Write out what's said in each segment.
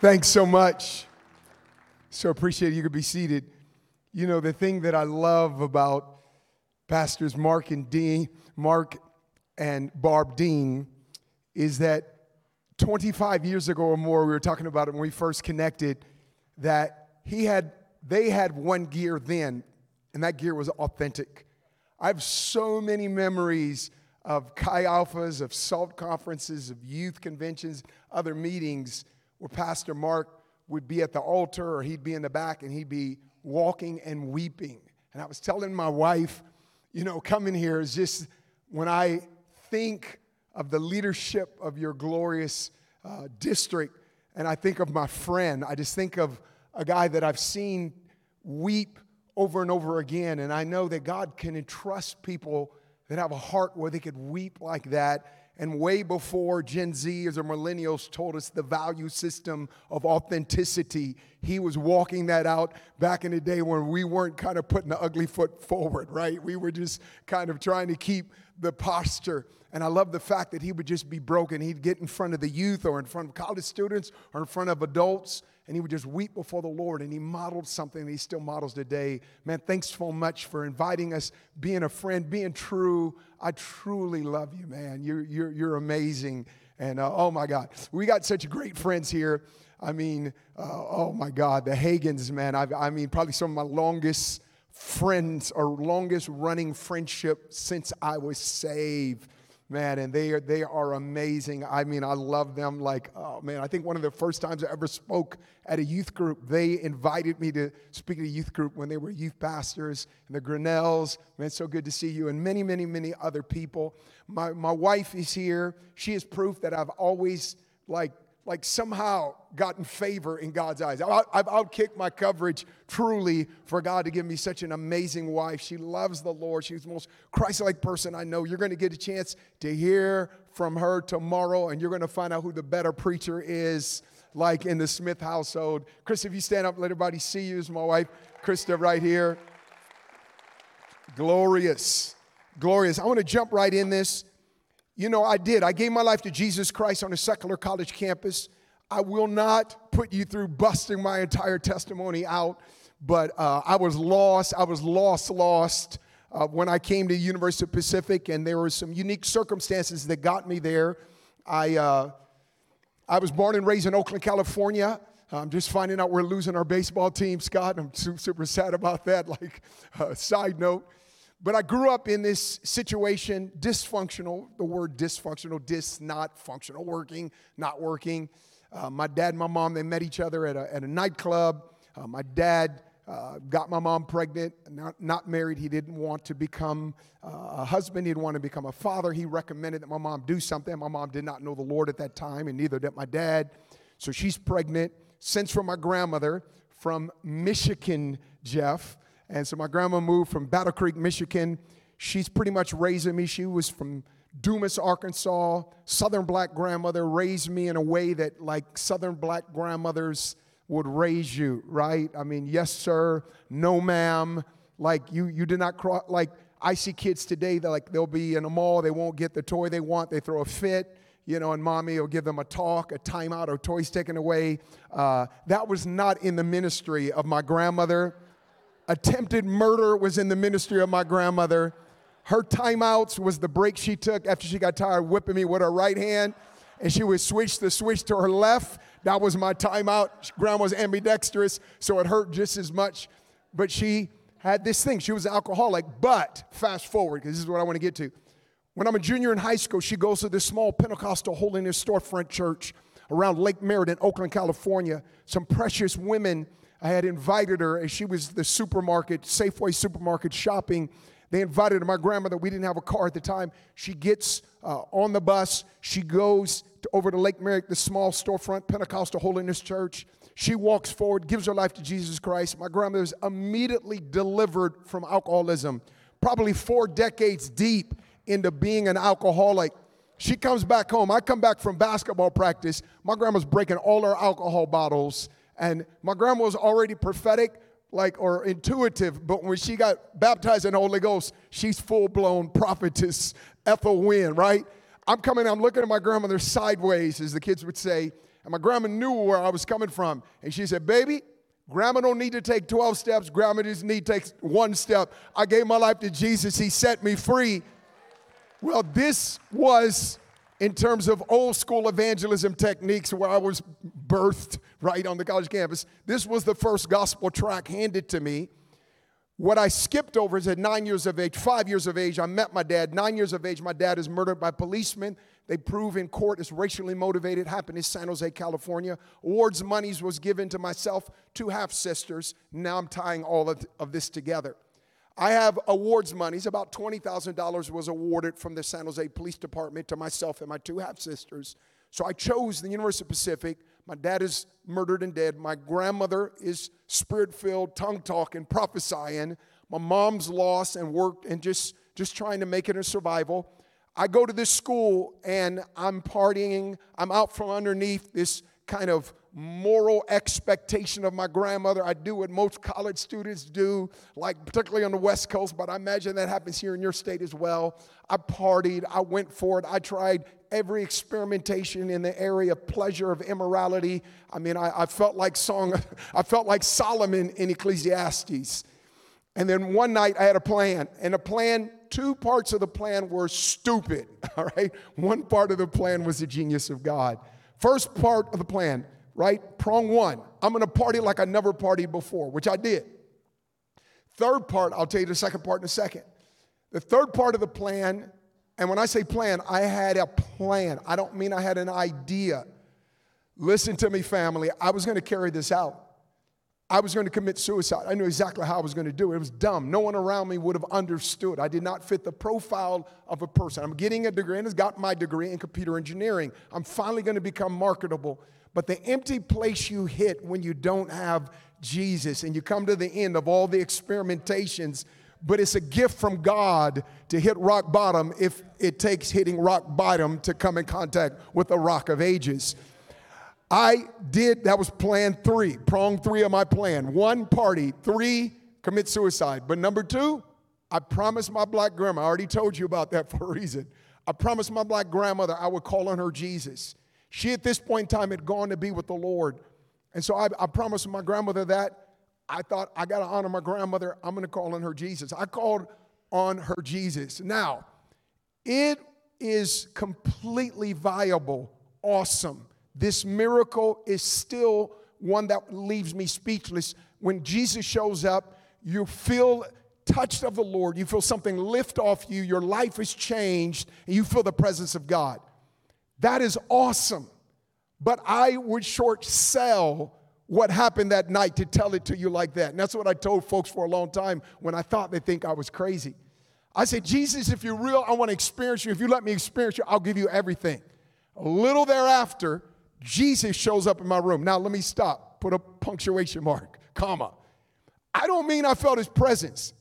Thanks so much. So appreciate. You could be seated. You know, the thing that I love about Pastors Mark and Dean, Mark and Barb Dean, is that 25 years ago or more, we were talking about it when we first connected, that he had, they had one gear then, and that gear was authentic. I have so many memories of Chi Alphas, of SALT conferences, of youth conventions, other meetings where Pastor Mark would be at the altar or he'd be in the back and he'd be walking and weeping. And I was telling my wife, you know, coming here is just when I think of the leadership of your glorious uh, district and I think of my friend, I just think of a guy that I've seen weep over and over again. And I know that God can entrust people that have a heart where they could weep like that and way before Gen Zers or millennials told us the value system of authenticity, he was walking that out back in the day when we weren't kind of putting the ugly foot forward, right? We were just kind of trying to keep the posture. And I love the fact that he would just be broken. He'd get in front of the youth or in front of college students or in front of adults and he would just weep before the Lord. And he modeled something he still models today. Man, thanks so much for inviting us, being a friend, being true. I truly love you, man. You're, you're, you're amazing. And uh, oh my God, we got such great friends here. I mean, uh, oh my God, the Hagans, man. I, I mean, probably some of my longest friends or longest running friendship since I was saved man, and they are, they are amazing. I mean, I love them like, oh man, I think one of the first times I ever spoke at a youth group, they invited me to speak at a youth group when they were youth pastors and the Grinnells. Man, so good to see you, and many, many, many other people. My, my wife is here. She is proof that I've always like like somehow gotten favor in God's eyes. I've, outkicked my coverage truly for God to give me such an amazing wife. She loves the Lord. She's the most Christ like person I know. You're going to get a chance to hear from her tomorrow, and you're going to find out who the better preacher is, like in the Smith household. Chris, if you stand up, let everybody see you. Is my wife, Krista, right here. Glorious. Glorious. I want to jump right in this. You know, I did. I gave my life to Jesus Christ on a secular college campus. I will not put you through busting my entire testimony out, but uh, I was lost. I was lost, lost uh, when I came to University of Pacific, and there were some unique circumstances that got me there. I, uh, I was born and raised in Oakland, California. I'm just finding out we're losing our baseball team, Scott. I'm super, super sad about that. Like, uh, side note. But I grew up in this situation, dysfunctional, the word dysfunctional, dis, not functional, working, not working. Uh, my dad and my mom, they met each other at a, at a nightclub. Uh, my dad uh, got my mom pregnant, not, not married. He didn't want to become uh, a husband, he didn't want to become a father. He recommended that my mom do something. My mom did not know the Lord at that time, and neither did my dad. So she's pregnant, sent from my grandmother from Michigan, Jeff. And so my grandma moved from Battle Creek, Michigan. She's pretty much raising me. She was from Dumas, Arkansas. Southern black grandmother raised me in a way that, like, Southern black grandmothers would raise you, right? I mean, yes, sir, no, ma'am. Like, you, you did not cross, like, I see kids today that, like, they'll be in a mall, they won't get the toy they want, they throw a fit you know, and mommy will give them a talk, a timeout, or toys taken away. Uh, that was not in the ministry of my grandmother. Attempted murder was in the ministry of my grandmother. Her timeouts was the break she took after she got tired whipping me with her right hand, and she would switch the switch to her left. That was my timeout. Grandma's ambidextrous, so it hurt just as much. But she had this thing. She was an alcoholic. But fast forward, because this is what I want to get to. When I'm a junior in high school, she goes to this small Pentecostal holiness storefront church around Lake Merritt in Oakland, California. Some precious women I had invited her as she was the supermarket, Safeway supermarket shopping. They invited her. My grandmother, we didn't have a car at the time. She gets uh, on the bus. She goes to, over to Lake Merritt, the small storefront Pentecostal Holiness Church. She walks forward, gives her life to Jesus Christ. My grandmother is immediately delivered from alcoholism, probably four decades deep into being an alcoholic. She comes back home. I come back from basketball practice. My grandma's breaking all her alcohol bottles and my grandma was already prophetic, like, or intuitive, but when she got baptized in the Holy Ghost, she's full blown prophetess, Ethel Wynn, right? I'm coming, I'm looking at my grandmother sideways, as the kids would say, And my grandma knew where I was coming from. And she said, Baby, grandma don't need to take 12 steps. Grandma just need to take one step. I gave my life to Jesus. He set me free. Well, this was in terms of old school evangelism techniques where I was birthed right on the college campus. This was the first gospel track handed to me. What I skipped over is at nine years of age, five years of age, I met my dad. Nine years of age, my dad is murdered by policemen. They prove in court it's racially motivated. Happened in San Jose, California. Awards monies was given to myself, two half sisters. Now I'm tying all of, of this together. I have awards monies. About $20,000 was awarded from the San Jose Police Department to myself and my two half sisters. So I chose the University of Pacific. My dad is murdered and dead. My grandmother is spirit filled, tongue talking, prophesying. My mom's lost and worked and just, just trying to make it in survival. I go to this school and I'm partying. I'm out from underneath this kind of moral expectation of my grandmother. I do what most college students do, like particularly on the West Coast, but I imagine that happens here in your state as well. I partied, I went for it, I tried every experimentation in the area of pleasure of immorality. I mean, I, I felt like song, I felt like Solomon in Ecclesiastes. And then one night I had a plan, and the plan, two parts of the plan were stupid, all right? One part of the plan was the genius of God. First part of the plan, right? Prong one, I'm gonna party like I never partied before, which I did. Third part, I'll tell you the second part in a second. The third part of the plan, and when I say plan, I had a plan. I don't mean I had an idea. Listen to me, family. I was gonna carry this out. I was going to commit suicide. I knew exactly how I was going to do it. It was dumb. No one around me would have understood. I did not fit the profile of a person. I'm getting a degree and has got my degree in computer engineering. I'm finally going to become marketable. But the empty place you hit when you don't have Jesus and you come to the end of all the experimentations, but it's a gift from God to hit rock bottom if it takes hitting rock bottom to come in contact with the rock of ages. I did, that was plan three, prong three of my plan. One, party. Three, commit suicide. But number two, I promised my black grandma, I already told you about that for a reason. I promised my black grandmother I would call on her Jesus. She, at this point in time, had gone to be with the Lord. And so I, I promised my grandmother that. I thought, I got to honor my grandmother. I'm going to call on her Jesus. I called on her Jesus. Now, it is completely viable, awesome this miracle is still one that leaves me speechless. When Jesus shows up, you feel touched of the Lord, you feel something lift off you, your life is changed, and you feel the presence of God. That is awesome. But I would short sell what happened that night to tell it to you like that. And that's what I told folks for a long time when I thought they think I was crazy. I said, Jesus, if you're real, I want to experience you. If you let me experience you, I'll give you everything. A little thereafter, Jesus shows up in my room. Now, let me stop, put a punctuation mark, comma. I don't mean I felt his presence.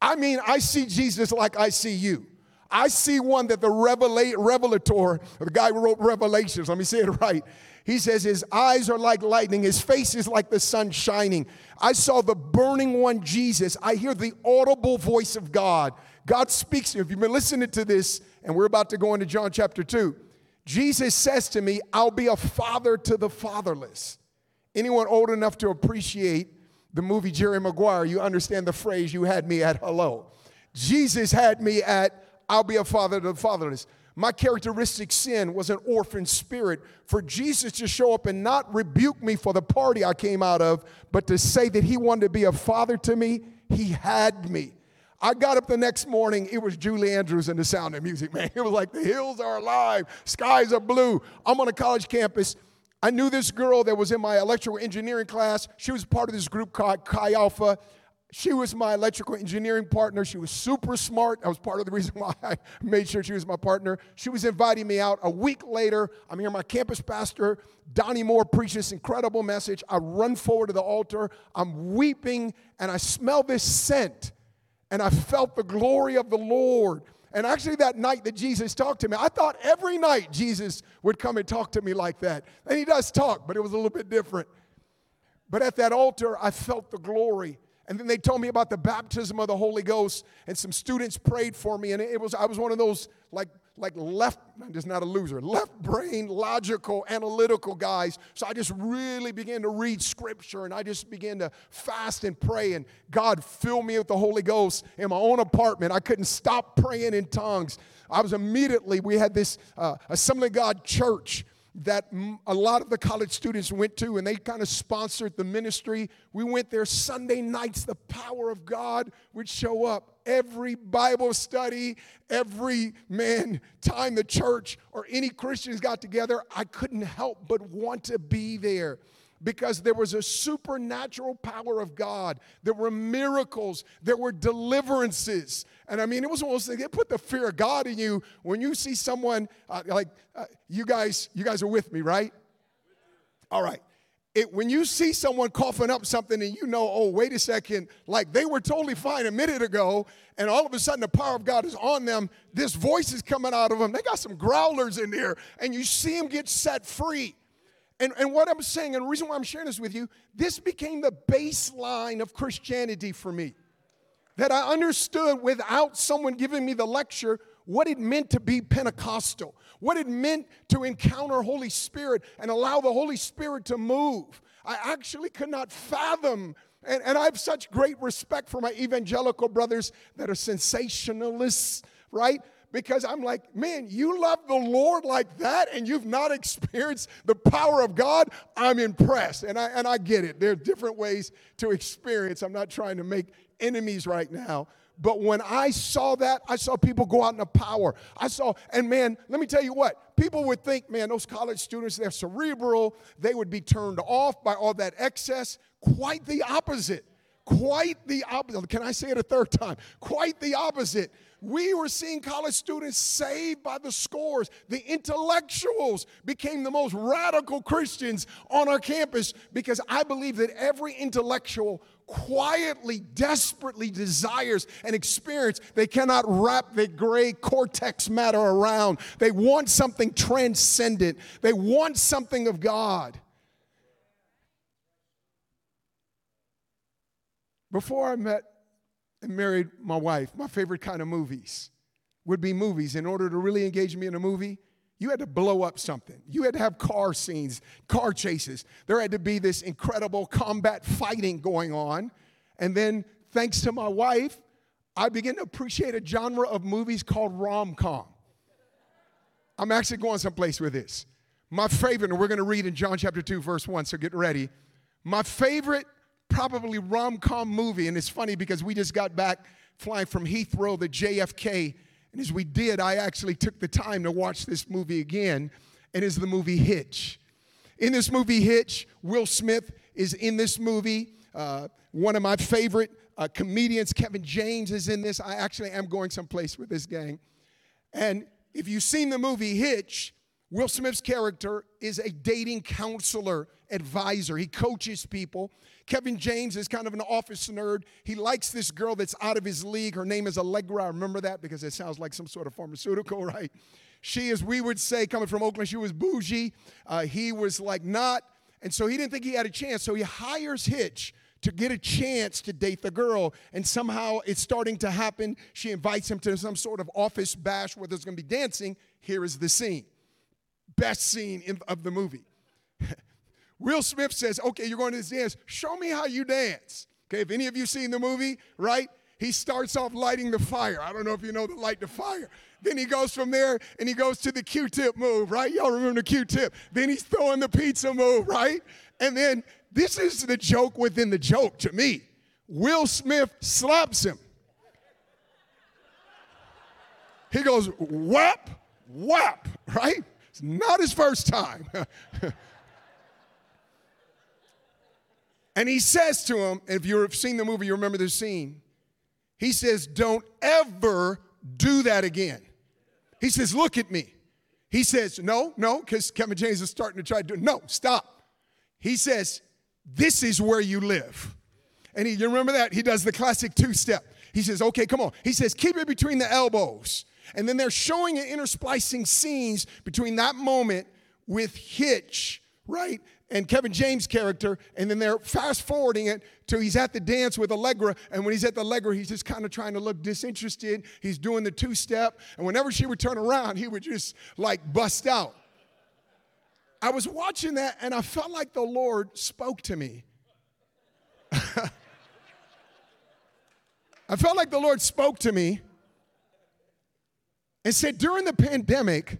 I mean, I see Jesus like I see you. I see one that the revela- revelator, the guy who wrote Revelations, let me say it right. He says his eyes are like lightning, his face is like the sun shining. I saw the burning one, Jesus. I hear the audible voice of God. God speaks to you. If you've been listening to this, and we're about to go into John chapter 2, Jesus says to me, I'll be a father to the fatherless. Anyone old enough to appreciate the movie Jerry Maguire, you understand the phrase, you had me at hello. Jesus had me at, I'll be a father to the fatherless. My characteristic sin was an orphan spirit. For Jesus to show up and not rebuke me for the party I came out of, but to say that he wanted to be a father to me, he had me. I got up the next morning, it was Julie Andrews and the sound of music, man. It was like the hills are alive, skies are blue. I'm on a college campus. I knew this girl that was in my electrical engineering class. She was part of this group called Chi Alpha. She was my electrical engineering partner. She was super smart. That was part of the reason why I made sure she was my partner. She was inviting me out. A week later, I'm here, my campus pastor, Donnie Moore, preached this incredible message. I run forward to the altar. I'm weeping, and I smell this scent and I felt the glory of the Lord. And actually, that night that Jesus talked to me, I thought every night Jesus would come and talk to me like that. And he does talk, but it was a little bit different. But at that altar, I felt the glory. And then they told me about the baptism of the Holy Ghost, and some students prayed for me. And it was I was one of those like like left, just not a loser, left brain, logical, analytical guys. So I just really began to read scripture and I just began to fast and pray. And God filled me with the Holy Ghost in my own apartment. I couldn't stop praying in tongues. I was immediately, we had this uh, Assembly of God church that a lot of the college students went to, and they kind of sponsored the ministry. We went there Sunday nights, the power of God would show up. Every Bible study, every man, time the church or any Christians got together, I couldn't help but want to be there because there was a supernatural power of God. There were miracles, there were deliverances. And I mean, it was almost like it put the fear of God in you when you see someone uh, like uh, you guys, you guys are with me, right? All right. It, when you see someone coughing up something and you know, oh, wait a second, like they were totally fine a minute ago, and all of a sudden the power of God is on them, this voice is coming out of them. They got some growlers in there, and you see them get set free. And, and what I'm saying, and the reason why I'm sharing this with you, this became the baseline of Christianity for me. That I understood without someone giving me the lecture what it meant to be Pentecostal, what it meant to encounter Holy Spirit and allow the Holy Spirit to move. I actually could not fathom and, and, I have such great respect for my evangelical brothers that are cessationists, right? Because I'm like, man, you love the Lord like that and you've not experienced the power of God. I'm impressed. And I, and I get it. There are different ways to experience. I'm not trying to make enemies right now. But when I saw that, I saw people go out in the power. I saw, and man, let me tell you what, people would think, man, those college students, they're cerebral. They would be turned off by all that excess. Quite the opposite. Quite the opposite. Can I say it a third time? Quite the opposite we were seeing college students saved by the scores. The intellectuals became the most radical Christians on our campus because I believe that every intellectual quietly, desperately desires an experience they cannot wrap the gray cortex matter around. They want something transcendent, they want something of God. Before I met and married my wife, my favorite kind of movies would be movies. In order to really engage me in a movie, you had to blow up something. You had to have car scenes, car chases. There had to be this incredible combat fighting going on. And then, thanks to my wife, I began to appreciate a genre of movies called rom com. I'm actually going someplace with this. My favorite, and we're going to read in John chapter 2, verse 1, so get ready. My favorite probably rom com movie. And it's funny because we just got back flying from Heathrow to JFK. And as we did, I actually took the time to watch this movie again. And it's the movie Hitch. In this movie, Hitch, Will Smith is in this movie. Uh, one of my favorite uh, comedians, Kevin James, is in this. I actually am going someplace with this gang. And if you've seen the movie Hitch, Will Smith's character is a dating counselor, advisor. He coaches people. Kevin James is kind of an office nerd. He likes this girl that's out of his league. Her name is Allegra. I remember that because it sounds like some sort of pharmaceutical, right? She is, we would say, coming from Oakland, she was bougie. Uh, he was like not. And so he didn't think he had a chance. So he hires Hitch to get a chance to date the girl. And somehow it's starting to happen. She invites him to some sort of office bash where there's going to be dancing. Here is the scene. Best scene in, of the movie. Will Smith says, Okay, you're going to this dance. Show me how you dance. Okay, if any of you seen the movie, right? He starts off lighting the fire. I don't know if you know the light the fire. Then he goes from there and he goes to the Q-tip move, right? Y'all remember the Q-tip. Then he's throwing the pizza move, right? And then this is the joke within the joke to me. Will Smith slaps him. He goes, whap, whap, right? It's not his first time. And he says to him, if you've seen the movie, you remember this scene. He says, Don't ever do that again. He says, Look at me. He says, No, no, because Kevin James is starting to try to do it. No, stop. He says, This is where you live. And he, you remember that? He does the classic two step. He says, Okay, come on. He says, Keep it between the elbows. And then they're showing and intersplicing scenes between that moment with Hitch right? And Kevin James' character, and then they're fast forwarding it to he's at the dance with Allegra, and when he's at the Allegra, he's just kind of trying to look disinterested. He's doing the two step, and whenever she would turn around, he would just like bust out. I was watching that, and I felt like the Lord spoke to me. I felt like the Lord spoke to me and said, during the pandemic,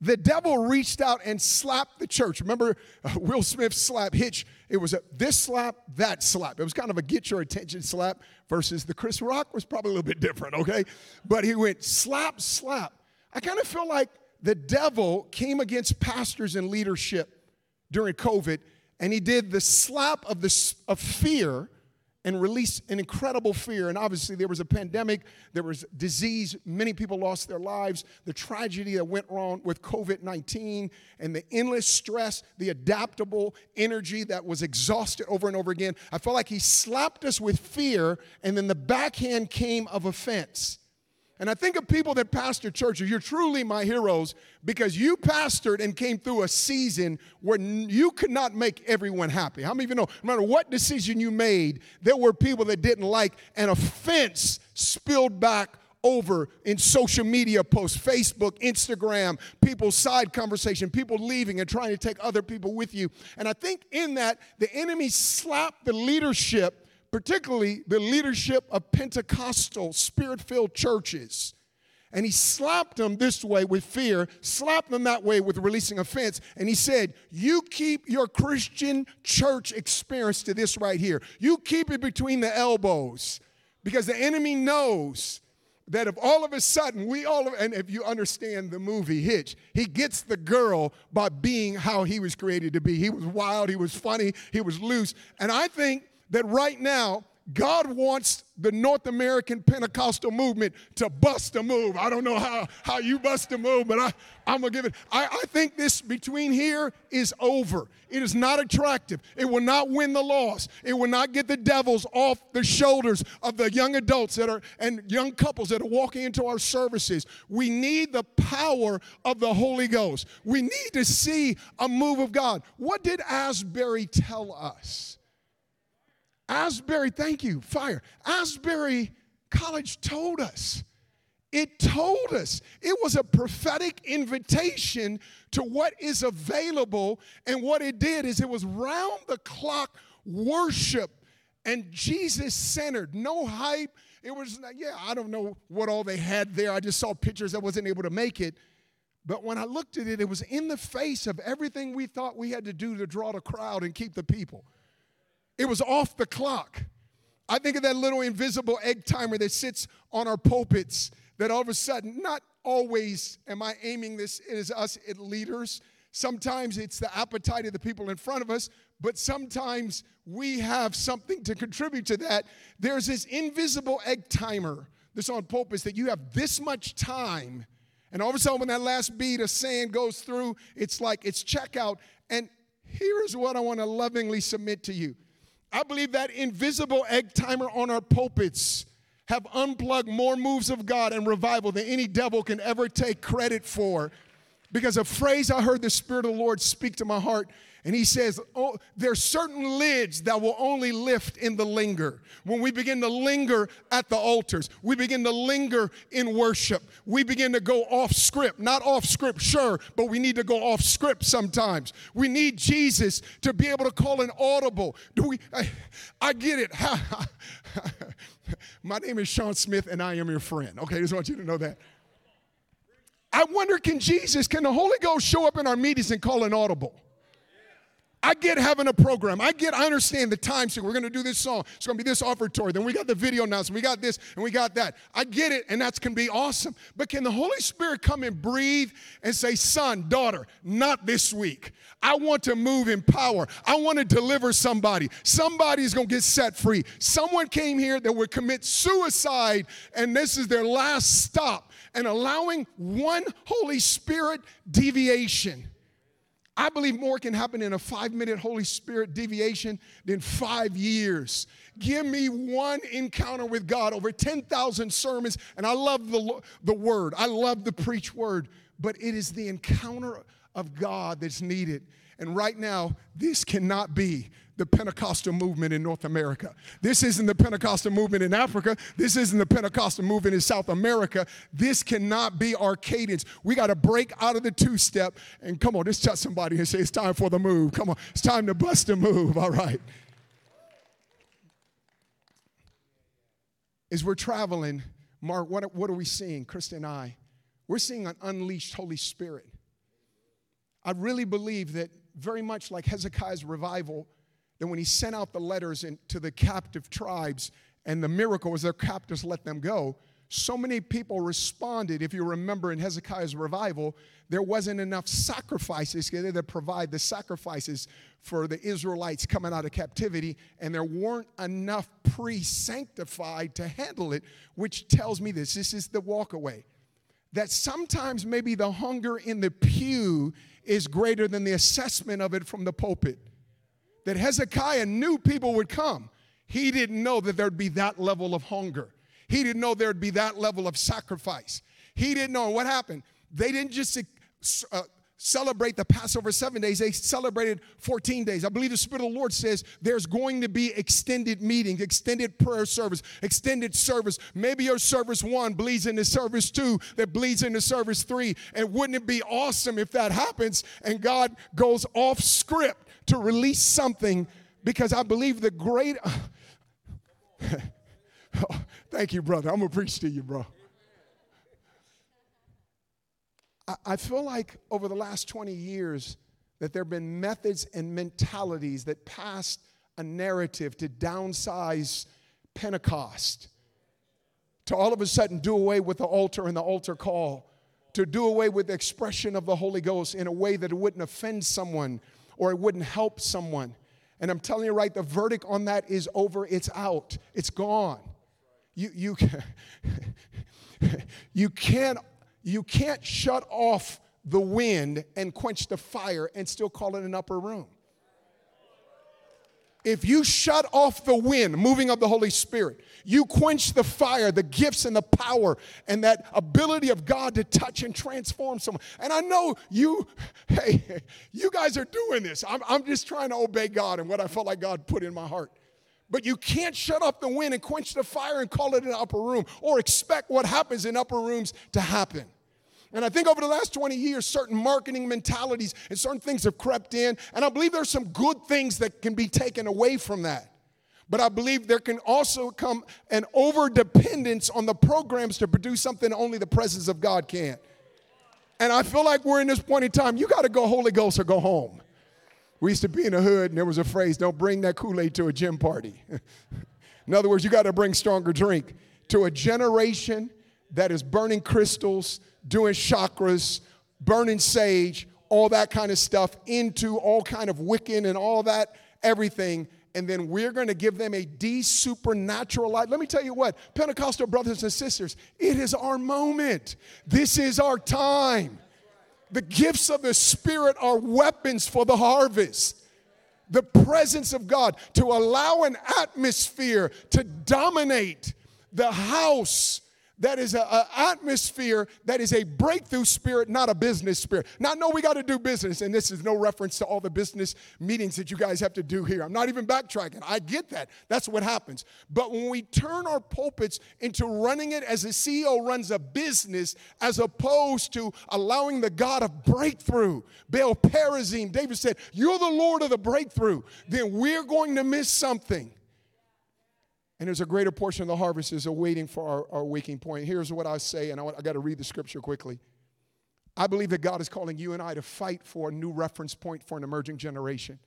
the devil reached out and slapped the church. Remember uh, Will Smith slap Hitch? It was a this slap, that slap. It was kind of a get your attention slap versus the Chris Rock was probably a little bit different, okay? But he went slap, slap. I kind of feel like the devil came against pastors and leadership during COVID, and he did the slap of, the, of fear and release an incredible fear. And obviously, there was a pandemic, there was disease, many people lost their lives, the tragedy that went wrong with COVID 19, and the endless stress, the adaptable energy that was exhausted over and over again. I felt like he slapped us with fear, and then the backhand came of offense. And I think of people that pastor churches, you're truly my heroes because you pastored and came through a season where you could not make everyone happy. How many of you know, no matter what decision you made, there were people that didn't like, and offense spilled back over in social media posts, Facebook, Instagram, people's side conversation, people leaving and trying to take other people with you. And I think in that, the enemy slapped the leadership particularly the leadership of Pentecostal spirit filled churches. And he slapped them this way with fear, slapped them that way with releasing offense. And he said, You keep your Christian church experience to this right here. You keep it between the elbows because the enemy knows that if all of a sudden we all, of, and if you understand the movie Hitch, he gets the girl by being how he was created to be. He was wild, he was funny, he was loose. And I think that right now, God wants the North American Pentecostal movement to bust a move. I don't know how, how you bust a move, but I, I'm going to give it. I, I think this between here is over. It is not attractive. It will not win the loss. It will not get the devils off the shoulders of the young adults that are and young couples that are walking into our services. We need the power of the Holy Ghost. We need to see a move of God. What did Asbury tell us? Asbury, thank you, fire. Asbury College told us. It told us. It was a prophetic invitation to what is available. And what it did is it was round the clock worship and Jesus centered. No hype. It was, yeah, I don't know what all they had there. I just saw pictures. I wasn't able to make it. But when I looked at it, it was in the face of everything we thought we had to do to draw the crowd and keep the people. It was off the clock. I think of that little invisible egg timer that sits on our pulpits that all of a sudden, not always am I aiming this as us at leaders. Sometimes it's the appetite of the people in front of us, but sometimes we have something to contribute to that. There's this invisible egg timer that's on pulpits that you have this much time. And all of a sudden, when that last beat of sand goes through, it's like it's checkout. And here's what I want to lovingly submit to you I believe that invisible egg timer on our pulpits have unplugged more moves of God and revival than any devil can ever take credit for. Because a phrase I heard the Spirit of the Lord speak to my heart and he says, oh, there's certain lids that will only lift in the linger. When we begin to linger at the altars, we begin to linger in worship. We begin to go off script, not off script, sure, but we need to go off script sometimes. We need Jesus to be able to call an audible. Do we? I, I get it. My name is Sean Smith, and I am your friend. Okay, I just want you to know that. I wonder, can Jesus, can the Holy Ghost show up in our meetings and call an audible? I get having a program. I get, I understand the time so We're going to do this song. It's going to be this offertory. Then we got the video announcement. We got this and we got that. I get it, and that's can be awesome. But can the Holy Spirit come and breathe and say, son, daughter, not this week. I want to move in power. I want to deliver somebody. Somebody's going to get set free. Someone came here that would commit suicide, and this is their last stop. And allowing one Holy Spirit deviation I believe more can happen in a five minute Holy Spirit deviation than five years. Give me one encounter with God over 10,000 sermons, and I love the, the word. I love the preach word, but it is the encounter of God that's needed. And right now, this cannot be the Pentecostal movement in North America. This isn't the Pentecostal movement in Africa. This isn't the Pentecostal movement in South America. This cannot be our cadence. We got to break out of the two step and come on, just touch somebody and say, It's time for the move. Come on, it's time to bust a move. All right. As we're traveling, Mark, what, what are we seeing, Krista and I? We're seeing an unleashed Holy Spirit. I really believe that very much like Hezekiah's revival, that when he sent out the letters in, to the captive tribes, and the miracle was their captors let them go, so many people responded. If you remember in Hezekiah's revival, there wasn't enough sacrifices to provide the sacrifices for the Israelites coming out of captivity, and there weren't enough pre sanctified to handle it, which tells me this this is the walkaway. That sometimes maybe the hunger in the pew is greater than the assessment of it from the pulpit. That Hezekiah knew people would come. He didn't know that there'd be that level of hunger. He didn't know there'd be that level of sacrifice. He didn't know what happened. They didn't just uh, celebrate the Passover seven days, they celebrated 14 days. I believe the Spirit of the Lord says there's going to be extended meetings, extended prayer service, extended service. Maybe your service one bleeds into service two, that bleeds into service three. And wouldn't it be awesome if that happens and God goes off script to release something? Because I believe the great. thank you, brother. I'm going to preach to you, bro. I feel like over the last 20 years that there have been methods and mentalities that passed a narrative to downsize Pentecost, to all of a sudden do away with the altar and the altar call, to do away with the expression of the Holy Ghost in a way that it wouldn't offend someone or it wouldn't help someone. And I'm telling you right, the verdict on that is over, it's out, it's gone. You, you, you can't you can't shut off the wind and quench the fire and still call it an upper room. If you shut off the wind, moving of the Holy Spirit, you quench the fire, the gifts and the power and that ability of God to touch and transform someone. And I know you, hey, you guys are doing this. I'm, I'm just trying to obey God and what I felt like God put in my heart. But you can't shut off the wind and quench the fire and call it an upper room or expect what happens in upper rooms to happen. And I think over the last 20 years, certain marketing mentalities and certain things have crept in. And I believe there's some good things that can be taken away from that. But I believe there can also come an over dependence on the programs to produce something only the presence of God can. And I feel like we're in this point in time, you got to go Holy Ghost or go home. We used to be in the hood, and there was a phrase don't bring that Kool Aid to a gym party. in other words, you got to bring stronger drink to a generation that is burning crystals, doing chakras, burning sage, all that kind of stuff into all kind of Wiccan and all that, everything. And then we're going to give them a de supernatural life. Let me tell you what, Pentecostal brothers and sisters, it is our moment. This is our time. The gifts of the Spirit are weapons for the harvest. The presence of God to allow an atmosphere to dominate the house that is an atmosphere that is a breakthrough spirit, not a business spirit. Now, no, we got to do business, and this is no reference to all the business meetings that you guys have to do here. I'm not even backtracking. I get that. That's what happens. But when we turn our pulpits into running it as a CEO runs a business, as opposed to allowing the God of breakthrough, Baal Perazim, David said, You're the Lord of the breakthrough, then we're going to miss something. And there's a greater portion of the harvest is awaiting for our, our waking point. Here's what I say, and I, I got to read the scripture quickly. I believe that God is calling you and I to fight for a new reference point for an emerging generation.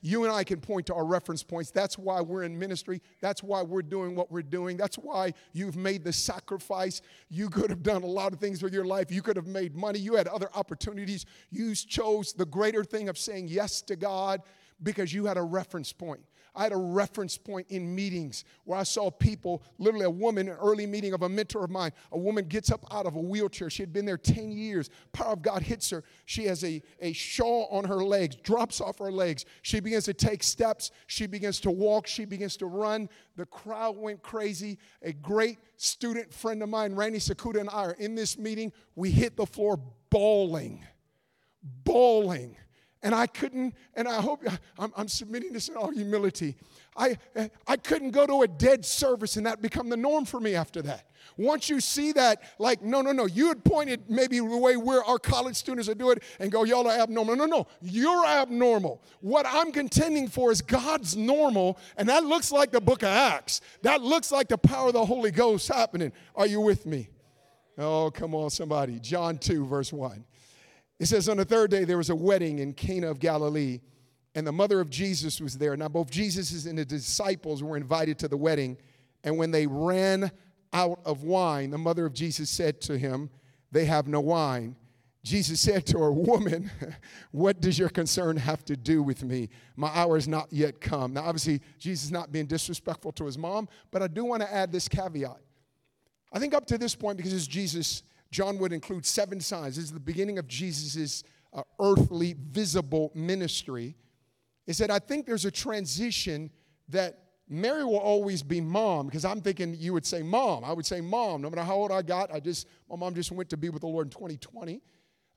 You and I can point to our reference points. That's why we're in ministry. That's why we're doing what we're doing. That's why you've made the sacrifice. You could have done a lot of things with your life. You could have made money. You had other opportunities. You chose the greater thing of saying yes to God because you had a reference point. I had a reference point in meetings where I saw people, literally a woman, an early meeting of a mentor of mine, a woman gets up out of a wheelchair. She had been there 10 years. Power of God hits her. She has a, a shawl on her legs, drops off her legs. She begins to take steps. She begins to walk. She begins to run. The crowd went crazy. A great student friend of mine, Randy Sakuda, and I are in this meeting. We hit the floor bawling bawling. And I couldn't, and I hope I'm, I'm submitting this in all humility. I, I couldn't go to a dead service and that become the norm for me after that. Once you see that, like, no, no, no, you had pointed maybe the way where our college students are doing it and go, y'all are abnormal. No, no, no, you're abnormal. What I'm contending for is God's normal, and that looks like the book of Acts. That looks like the power of the Holy Ghost happening. Are you with me? Oh, come on, somebody. John 2, verse 1. It says, On the third day, there was a wedding in Cana of Galilee, and the mother of Jesus was there. Now, both Jesus and the disciples were invited to the wedding, and when they ran out of wine, the mother of Jesus said to him, They have no wine. Jesus said to her, Woman, what does your concern have to do with me? My hour is not yet come. Now, obviously, Jesus is not being disrespectful to his mom, but I do want to add this caveat. I think up to this point, because it's Jesus John would include seven signs. This is the beginning of Jesus' uh, earthly, visible ministry. Is that I think there's a transition that Mary will always be mom because I'm thinking you would say mom. I would say mom, no matter how old I got. I just my mom just went to be with the Lord in 2020.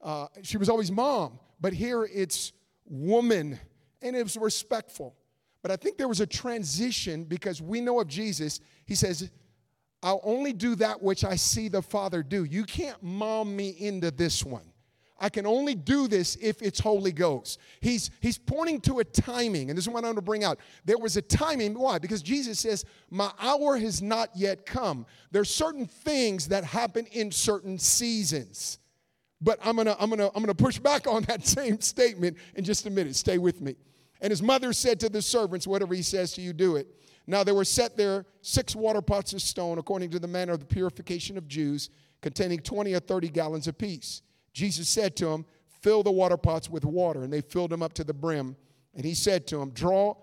Uh, she was always mom, but here it's woman, and it was respectful. But I think there was a transition because we know of Jesus. He says, I'll only do that which I see the Father do. You can't mom me into this one. I can only do this if it's Holy Ghost. He's, he's pointing to a timing, and this is what I want to bring out. There was a timing. Why? Because Jesus says, My hour has not yet come. There's certain things that happen in certain seasons. But I'm gonna, I'm gonna, I'm gonna push back on that same statement in just a minute. Stay with me. And his mother said to the servants, Whatever he says to you, do it. Now there were set there six water pots of stone, according to the manner of the purification of Jews, containing 20 or 30 gallons apiece. Jesus said to them, Fill the water pots with water. And they filled them up to the brim. And he said to them, Draw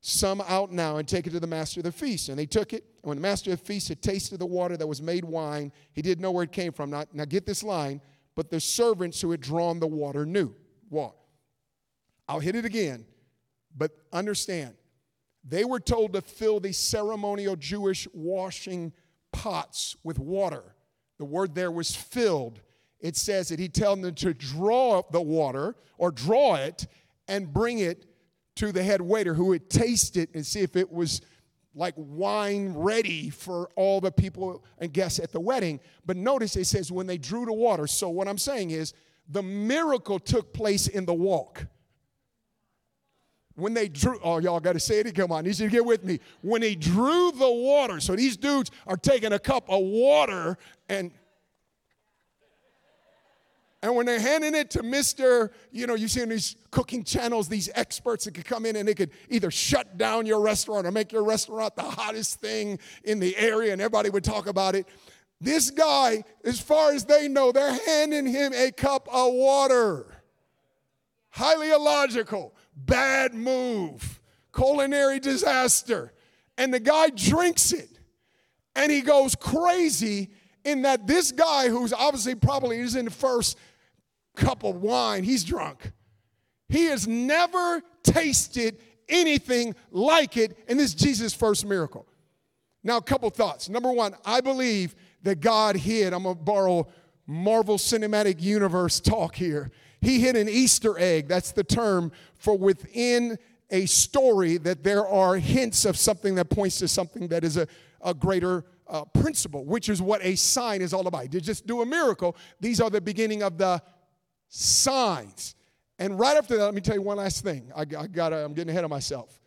some out now and take it to the master of the feast. And they took it. And when the master of the feast had tasted the water that was made wine, he didn't know where it came from. Now, now get this line. But the servants who had drawn the water knew. What? I'll hit it again. But understand, they were told to fill the ceremonial Jewish washing pots with water. The word there was filled. It says that he told them to draw the water or draw it and bring it to the head waiter who would taste it and see if it was like wine ready for all the people and guests at the wedding. But notice it says when they drew the water. So what I'm saying is the miracle took place in the walk when they drew, oh, y'all got to say it. Come on, I need you to get with me. When he drew the water, so these dudes are taking a cup of water and and when they're handing it to Mr., you know, you see in these cooking channels, these experts that could come in and they could either shut down your restaurant or make your restaurant the hottest thing in the area and everybody would talk about it. This guy, as far as they know, they're handing him a cup of water. Highly illogical bad move, culinary disaster. And the guy drinks it and he goes crazy in that this guy, who's obviously probably is in the first cup of wine, he's drunk. He has never tasted anything like it, and this is Jesus' first miracle. Now, a couple thoughts. Number one, I believe that God hid, I'm gonna borrow Marvel Cinematic Universe talk here. He hid an Easter egg. That's the term for within a story that there are hints of something that points to something that is a, a greater uh, principle, which is what a sign is all about. To just do a miracle, these are the beginning of the signs. And right after that, let me tell you one last thing. I, I got I'm getting ahead of myself.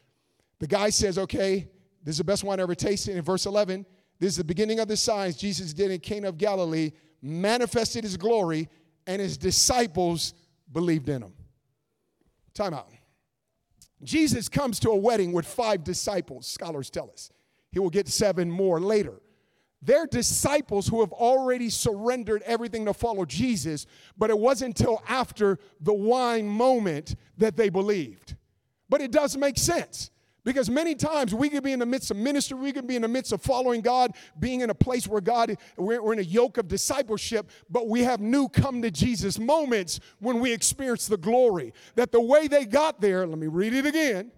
The guy says, okay, this is the best wine I ever tasted. In verse 11, this is the beginning of the signs Jesus did in Cana of Galilee, manifested his glory, and his disciples believed in him. Time out. Jesus comes to a wedding with five disciples, scholars tell us. He will get seven more later. They're disciples who have already surrendered everything to follow Jesus, but it wasn't until after the wine moment that they believed. But it does make sense. Because many times we can be in the midst of ministry, we can be in the midst of following God, being in a place where God, we're in a yoke of discipleship, but we have new come to Jesus moments when we experience the glory. That the way they got there, let me read it again.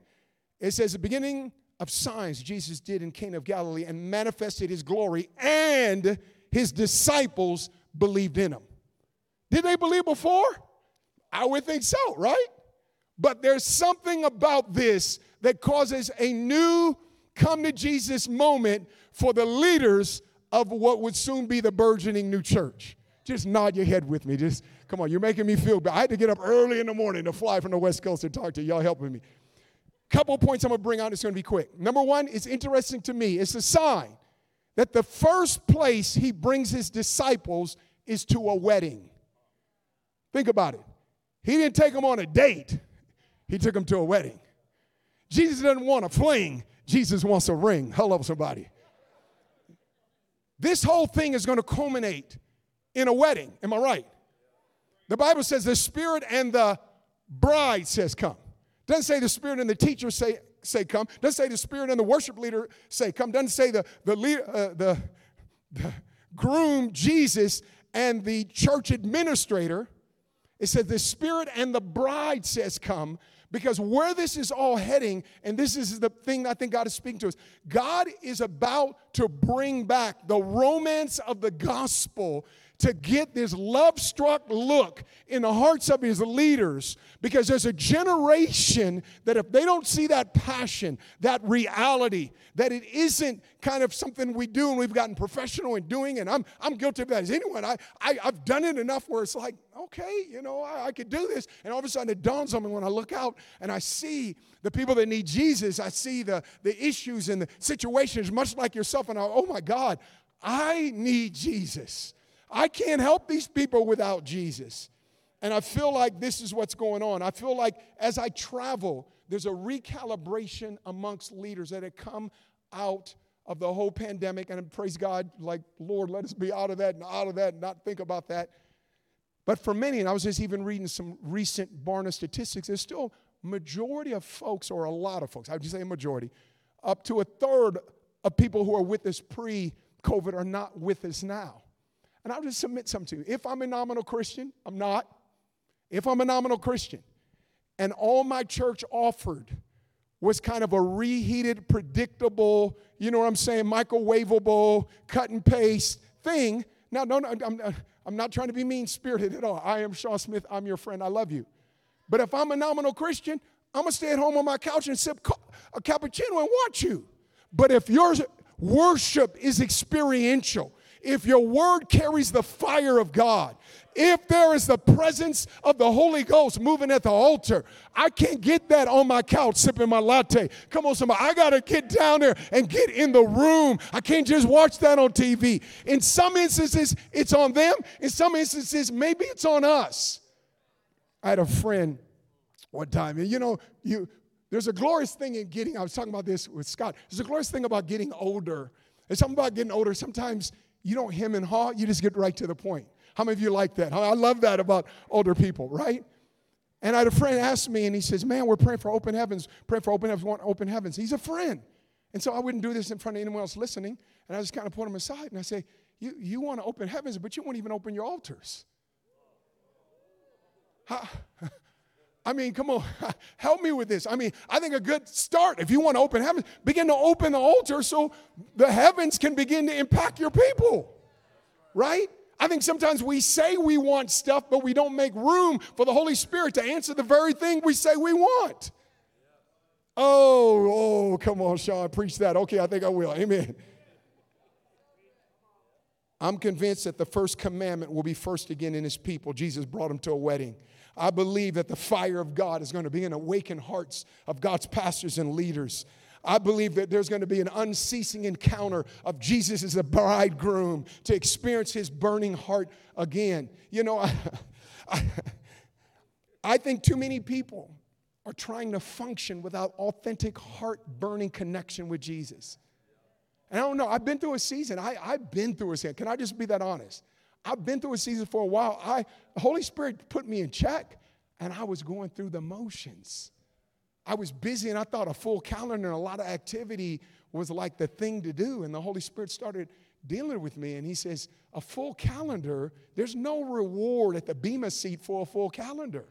It says, the beginning of signs Jesus did in Cana of Galilee and manifested his glory, and his disciples believed in him. Did they believe before? I would think so, right? But there's something about this that causes a new come to Jesus moment for the leaders of what would soon be the burgeoning new church. Just nod your head with me. Just come on, you're making me feel bad. I had to get up early in the morning to fly from the West Coast to talk to. Y'all helping me. Couple points I'm gonna bring out, it's gonna be quick. Number one, it's interesting to me. It's a sign that the first place he brings his disciples is to a wedding. Think about it. He didn't take them on a date, he took them to a wedding. Jesus doesn't want a fling, Jesus wants a ring. Hello, somebody. This whole thing is going to culminate in a wedding. Am I right? The Bible says the Spirit and the bride says come. Doesn't say the Spirit and the teacher say, say come. Doesn't say the Spirit and the worship leader say come. Doesn't say the, the, uh, the, the groom, Jesus, and the church administrator. It says the Spirit and the bride says come because where this is all heading, and this is the thing I think God is speaking to us, God is about to bring back the romance of the gospel to get this love struck look in the hearts of his leaders because there's a generation that if they don't see that passion, that reality, that it isn't kind of something we do and we've gotten professional in doing, and I'm, I'm guilty of that as anyone. I, I, have done it enough where it's like, okay, you know, I, I could do this. And all of a sudden it dawns on me when I look out and I see the people that need Jesus, I see the, the issues and the situations, much like yourself, and I, oh my God, I need Jesus. I can't help these people without Jesus. And I feel like this is what's going on. I feel like as I travel, there's a recalibration amongst leaders that have come out of the whole pandemic. And praise God, like, Lord, let us be out of that and out of that and not think about that. But for many, and I was just even reading some recent Barna statistics, there's still majority of folks, or a lot of folks, I would say a majority, up to a third of people who are with us pre-COVID are not with us now. And I'll just submit something to you. If I'm a nominal Christian, I'm not. If I'm a nominal Christian, and all my church offered was kind of a reheated, predictable, you know what I'm saying, microwavable, cut and paste thing. Now, no, no, I'm, I'm not trying to be mean spirited at all. I am Sean Smith. I'm your friend. I love you. But if I'm a nominal Christian, I'm going to stay at home on my couch and sip a cappuccino and watch you. But if your worship is experiential, if your word carries the fire of God, if there is the presence of the Holy Ghost moving at the altar, I can't get that on my couch sipping my latte. Come on, somebody. I got to get down there and get in the room. I can't just watch that on TV. In some instances, it's on them. In some instances, maybe it's on us. I had a friend one time, and you know, you there's a glorious thing in getting, I was talking about this with Scott. There's a glorious thing about getting older. There's something about getting older. Sometimes you don't hem and haw, you just get right to the point. How many of you like that? I love that about older people, right? And I had a friend ask me, and he says, Man, we're praying for open heavens, praying for open heavens, want open heavens. He's a friend. And so I wouldn't do this in front of anyone else listening. And I just kind of put him aside and I say, You, you want to open heavens, but you won't even open your altars. I mean, come on, help me with this. I mean, I think a good start, if you want to open heaven, begin to open the altar so the heavens can begin to impact your people, right? I think sometimes we say we want stuff, but we don't make room for the Holy Spirit to answer the very thing we say we want. Oh, oh, come on, Sean, preach that. Okay, I think I will. Amen. I'm convinced that the first commandment will be first again in his people. Jesus brought him to a wedding. I believe that the fire of God is going to be in awakened hearts of God's pastors and leaders. I believe that there's going to be an unceasing encounter of Jesus as a bridegroom to experience his burning heart again. You know, I, I, I think too many people are trying to function without authentic heart burning connection with Jesus. And I don't know, I've been through a season. I, I've been through a season. Can I just be that honest? I've been through a season for a while. I, the Holy Spirit put me in check, and I was going through the motions. I was busy, and I thought a full calendar and a lot of activity was like the thing to do. And the Holy Spirit started dealing with me, and He says, A full calendar, there's no reward at the Bema seat for a full calendar.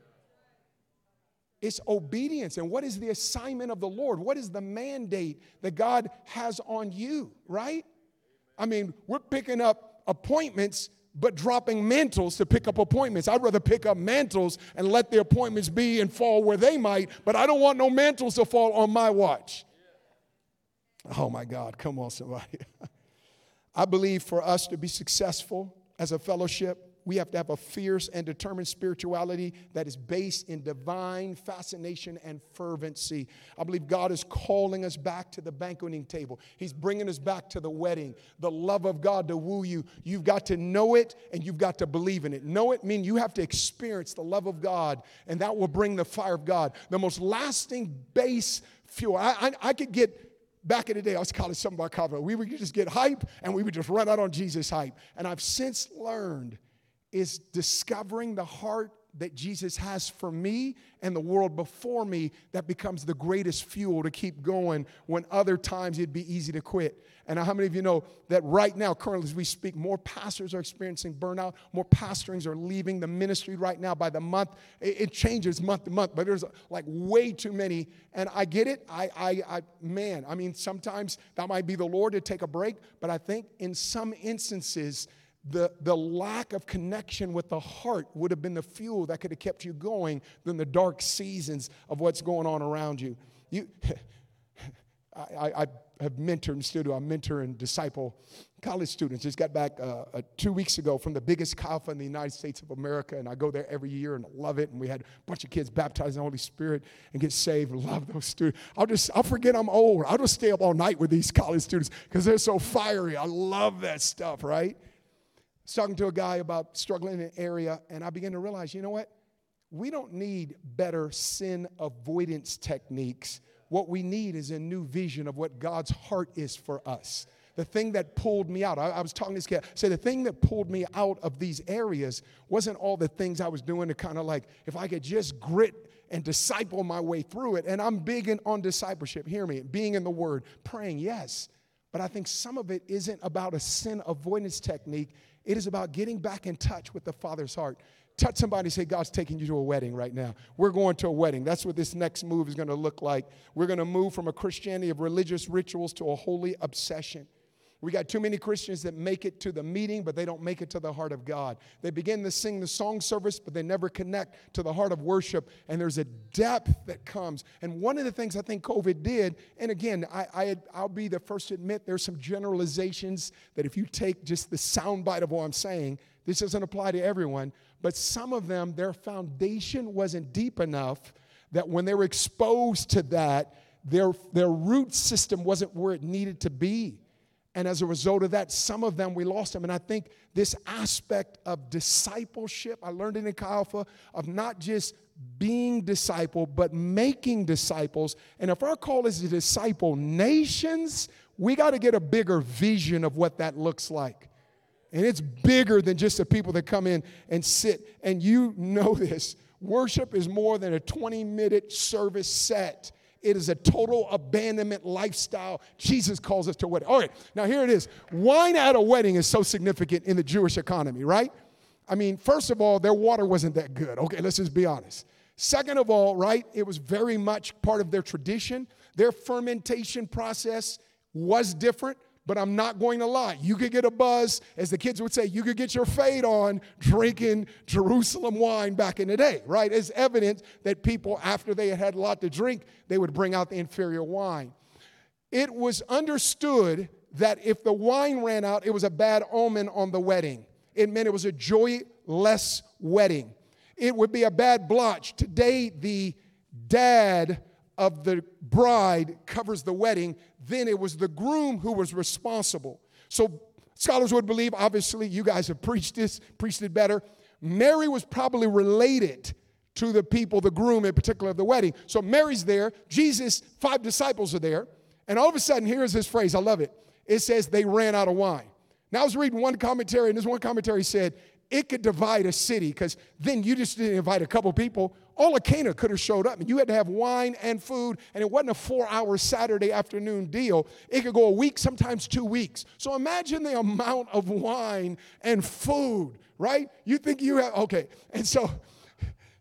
It's obedience. And what is the assignment of the Lord? What is the mandate that God has on you, right? I mean, we're picking up appointments but dropping mantles to pick up appointments. I'd rather pick up mantles and let the appointments be and fall where they might, but I don't want no mantles to fall on my watch. Oh my God, come on, somebody. I believe for us to be successful as a fellowship, we have to have a fierce and determined spirituality that is based in divine fascination and fervency. I believe God is calling us back to the banqueting table. He's bringing us back to the wedding, the love of God to woo you. You've got to know it and you've got to believe in it. Know it means you have to experience the love of God, and that will bring the fire of God. The most lasting base fuel. I, I, I could get back in the day, I was calling some of our cover. We would just get hype and we would just run out on Jesus hype. And I've since learned is discovering the heart that Jesus has for me and the world before me that becomes the greatest fuel to keep going when other times it'd be easy to quit. And how many of you know that right now, currently as we speak, more pastors are experiencing burnout, more pastorings are leaving the ministry right now by the month. It, changes month to month, but there's like way too many. And I get it. I, I, I, man, I mean, sometimes that might be the Lord to take a break, but I think in some instances, the, the lack of connection with the heart would have been the fuel that could have kept you going than the dark seasons of what's going on around you. you I, I, have mentored and still do. I mentor and disciple college students. Just got back uh, uh, two weeks ago from the biggest Chi in the United States of America, and I go there every year and love it. And we had a bunch of kids baptized in the Holy Spirit and get saved. Love those students. I'll just I'll forget I'm old. I'll just stay up all night with these college students because they're so fiery. I love that stuff, right? Was talking to a guy about struggling in an area, and I began to realize, you know what? We don't need better sin avoidance techniques. What we need is a new vision of what God's heart is for us. The thing that pulled me out, I, I was talking to this guy, say the thing that pulled me out of these areas wasn't all the things I was doing to kind of like, if I could just grit and disciple my way through it. And I'm big in, on discipleship, hear me, being in the Word, praying, yes. But I think some of it isn't about a sin avoidance technique. It is about getting back in touch with the Father's heart. Touch somebody say, God's taking you to a wedding right now. We're going to a wedding. That's what this next move is going to look like. We're going to move from a Christianity of religious rituals to a holy obsession. We got too many Christians that make it to the meeting, but they don't make it to the heart of God. They begin to sing the song service, but they never connect to the heart of worship. And there's a depth that comes. And one of the things I think COVID did, and again, I, I, will be the first to admit there's some generalizations that if you take just the soundbite of what I'm saying, this doesn't apply to everyone, but some of them, their foundation wasn't deep enough that when they were exposed to that, their, their root system wasn't where it needed to be. And as a result of that, some of them we lost them. And I think this aspect of discipleship, I learned it in Alpha, of not just being disciple, but making disciples. And if our call is to disciple nations, we got to get a bigger vision of what that looks like. And it's bigger than just the people that come in and sit. And you know this worship is more than a 20 minute service set. It is a total abandonment lifestyle. Jesus calls us to wedding. All right, now here it is. Wine at a wedding is so significant in the Jewish economy, right? I mean, first of all, their water wasn't that good. Okay, let's just be honest. Second of all, right, it was very much part of their tradition. Their fermentation process was different but I'm not going to lie. You could get a buzz, as the kids would say, you could get your fade on drinking Jerusalem wine back in the day, right? It's evidence that people, after they had had a lot to drink, they would bring out the inferior wine. It was understood that if the wine ran out, it was a bad omen on the wedding. It meant it was a joyless wedding. It would be a bad blotch. Today, the dad of the bride covers the wedding, then it was the groom who was responsible. So scholars would believe, obviously, you guys have preached this, preached it better. Mary was probably related to the people, the groom in particular of the wedding. So Mary's there, Jesus, five disciples are there, and all of a sudden, here's this phrase, I love it. It says they ran out of wine. Now I was reading one commentary, and this one commentary said it could divide a city because then you just didn't invite a couple people. All of Cana could have showed up, and you had to have wine and food, and it wasn't a four hour Saturday afternoon deal. It could go a week, sometimes two weeks. So imagine the amount of wine and food, right? You think you have, okay. And so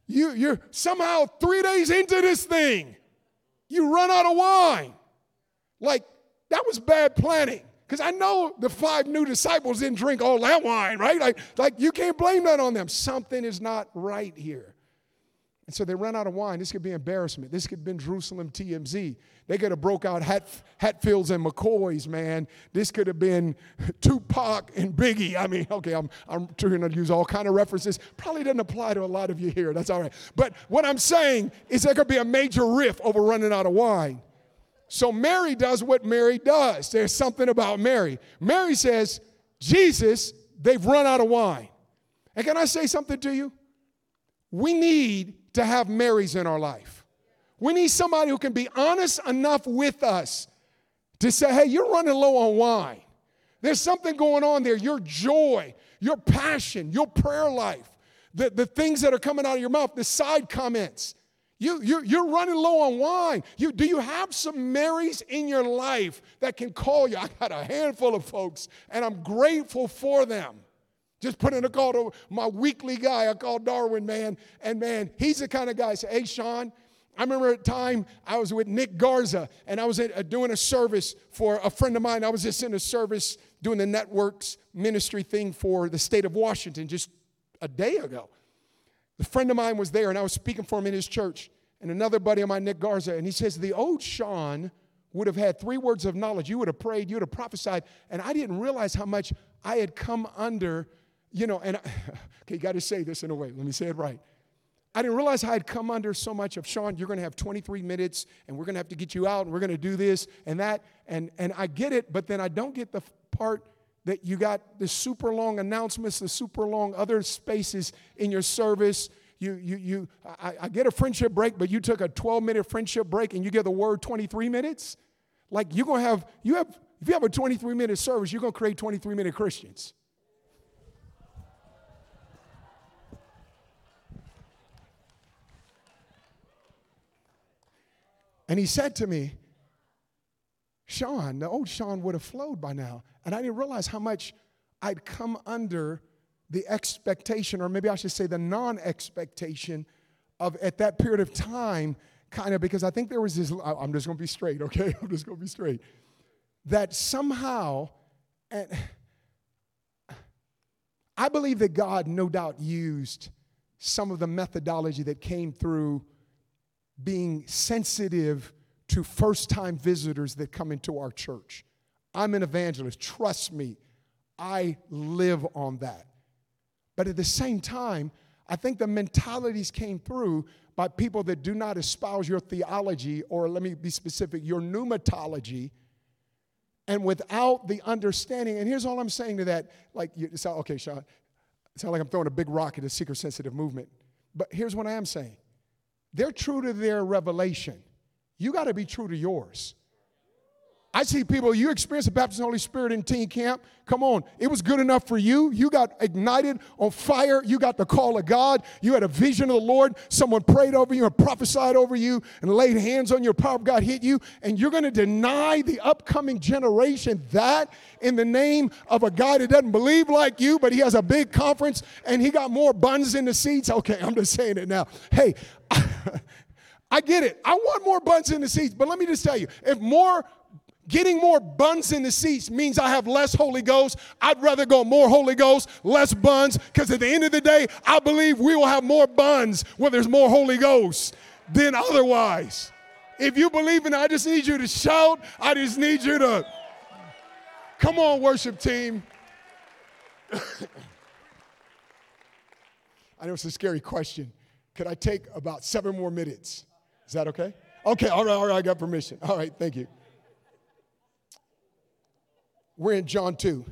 you, you're somehow three days into this thing, you run out of wine. Like, that was bad planning. Because I know the five new disciples didn't drink all that wine, right? Like, like you can't blame that on them. Something is not right here. And so they ran out of wine. This could be embarrassment. This could have been Jerusalem TMZ. They could have broke out Hat, Hatfields and McCoys, man. This could have been Tupac and Biggie. I mean, okay, I'm, I'm trying to use all kind of references. Probably doesn't apply to a lot of you here. That's all right. But what I'm saying is there could be a major riff over running out of wine. So Mary does what Mary does. There's something about Mary. Mary says, Jesus, they've run out of wine. And can I say something to you? We need to have Marys in our life. We need somebody who can be honest enough with us to say, hey, you're running low on wine. There's something going on there. Your joy, your passion, your prayer life, the, the things that are coming out of your mouth, the side comments. You, you, you're running low on wine. You, do you have some Marys in your life that can call you? I got a handful of folks, and I'm grateful for them. Just put in a call to my weekly guy. I call Darwin, man. And man, he's the kind of guy say, hey, Sean, I remember at a time I was with Nick Garza and I was at, uh, doing a service for a friend of mine. I was just in a service doing the networks ministry thing for the state of Washington just a day ago. A friend of mine was there, and I was speaking for him in his church. And another buddy of mine, Nick Garza, and he says, The old Sean would have had three words of knowledge. You would have prayed, you would have prophesied, and I didn't realize how much I had come under, you know, and I, okay, you got to say this in a way. Let me say it right. I didn't realize I had come under so much of Sean, you're going to have 23 minutes and we're going to have to get you out and we're going to do this and that. And, and I get it, but then I don't get the part that you got the super long announcements, the super long other spaces in your service. You, you, you, I, I get a friendship break, but you took a 12 minute friendship break and you get the word 23 minutes. Like you're gonna have, you have, if you have a 23 minute service, you're gonna create 23 minute Christians. And he said to me, Sean, the old Sean would have flowed by now. And I didn't realize how much I'd come under the expectation, or maybe I should say the non expectation of at that period of time, kind of because I think there was this, I'm just gonna be straight, okay? I'm just gonna be straight. That somehow, and I believe that God no doubt used some of the methodology that came through being sensitive to first time visitors that come into our church. I'm an evangelist. Trust me, I live on that. But at the same time, I think the mentalities came through by people that do not espouse your theology, or let me be specific, your pneumatology, and without the understanding. And here's all I'm saying to that like, you sound, okay, Sean, it sounds like I'm throwing a big rock at a seeker sensitive movement. But here's what I am saying they're true to their revelation. You got to be true to yours. I see people, you experienced the baptism of the Holy Spirit in teen camp. Come on, it was good enough for you. You got ignited on fire. You got the call of God. You had a vision of the Lord. Someone prayed over you and prophesied over you and laid hands on your power of God hit you. And you're going to deny the upcoming generation that in the name of a guy that doesn't believe like you, but he has a big conference and he got more buns in the seats. Okay, I'm just saying it now. Hey, I get it. I want more buns in the seats, but let me just tell you if more Getting more buns in the seats means I have less Holy Ghost. I'd rather go more Holy Ghost, less buns, because at the end of the day, I believe we will have more buns when there's more Holy Ghost than otherwise. If you believe in it, I just need you to shout. I just need you to come on, worship team. I know it's a scary question. Could I take about seven more minutes? Is that okay? Okay, all right, all right, I got permission. All right, thank you. We're in John 2.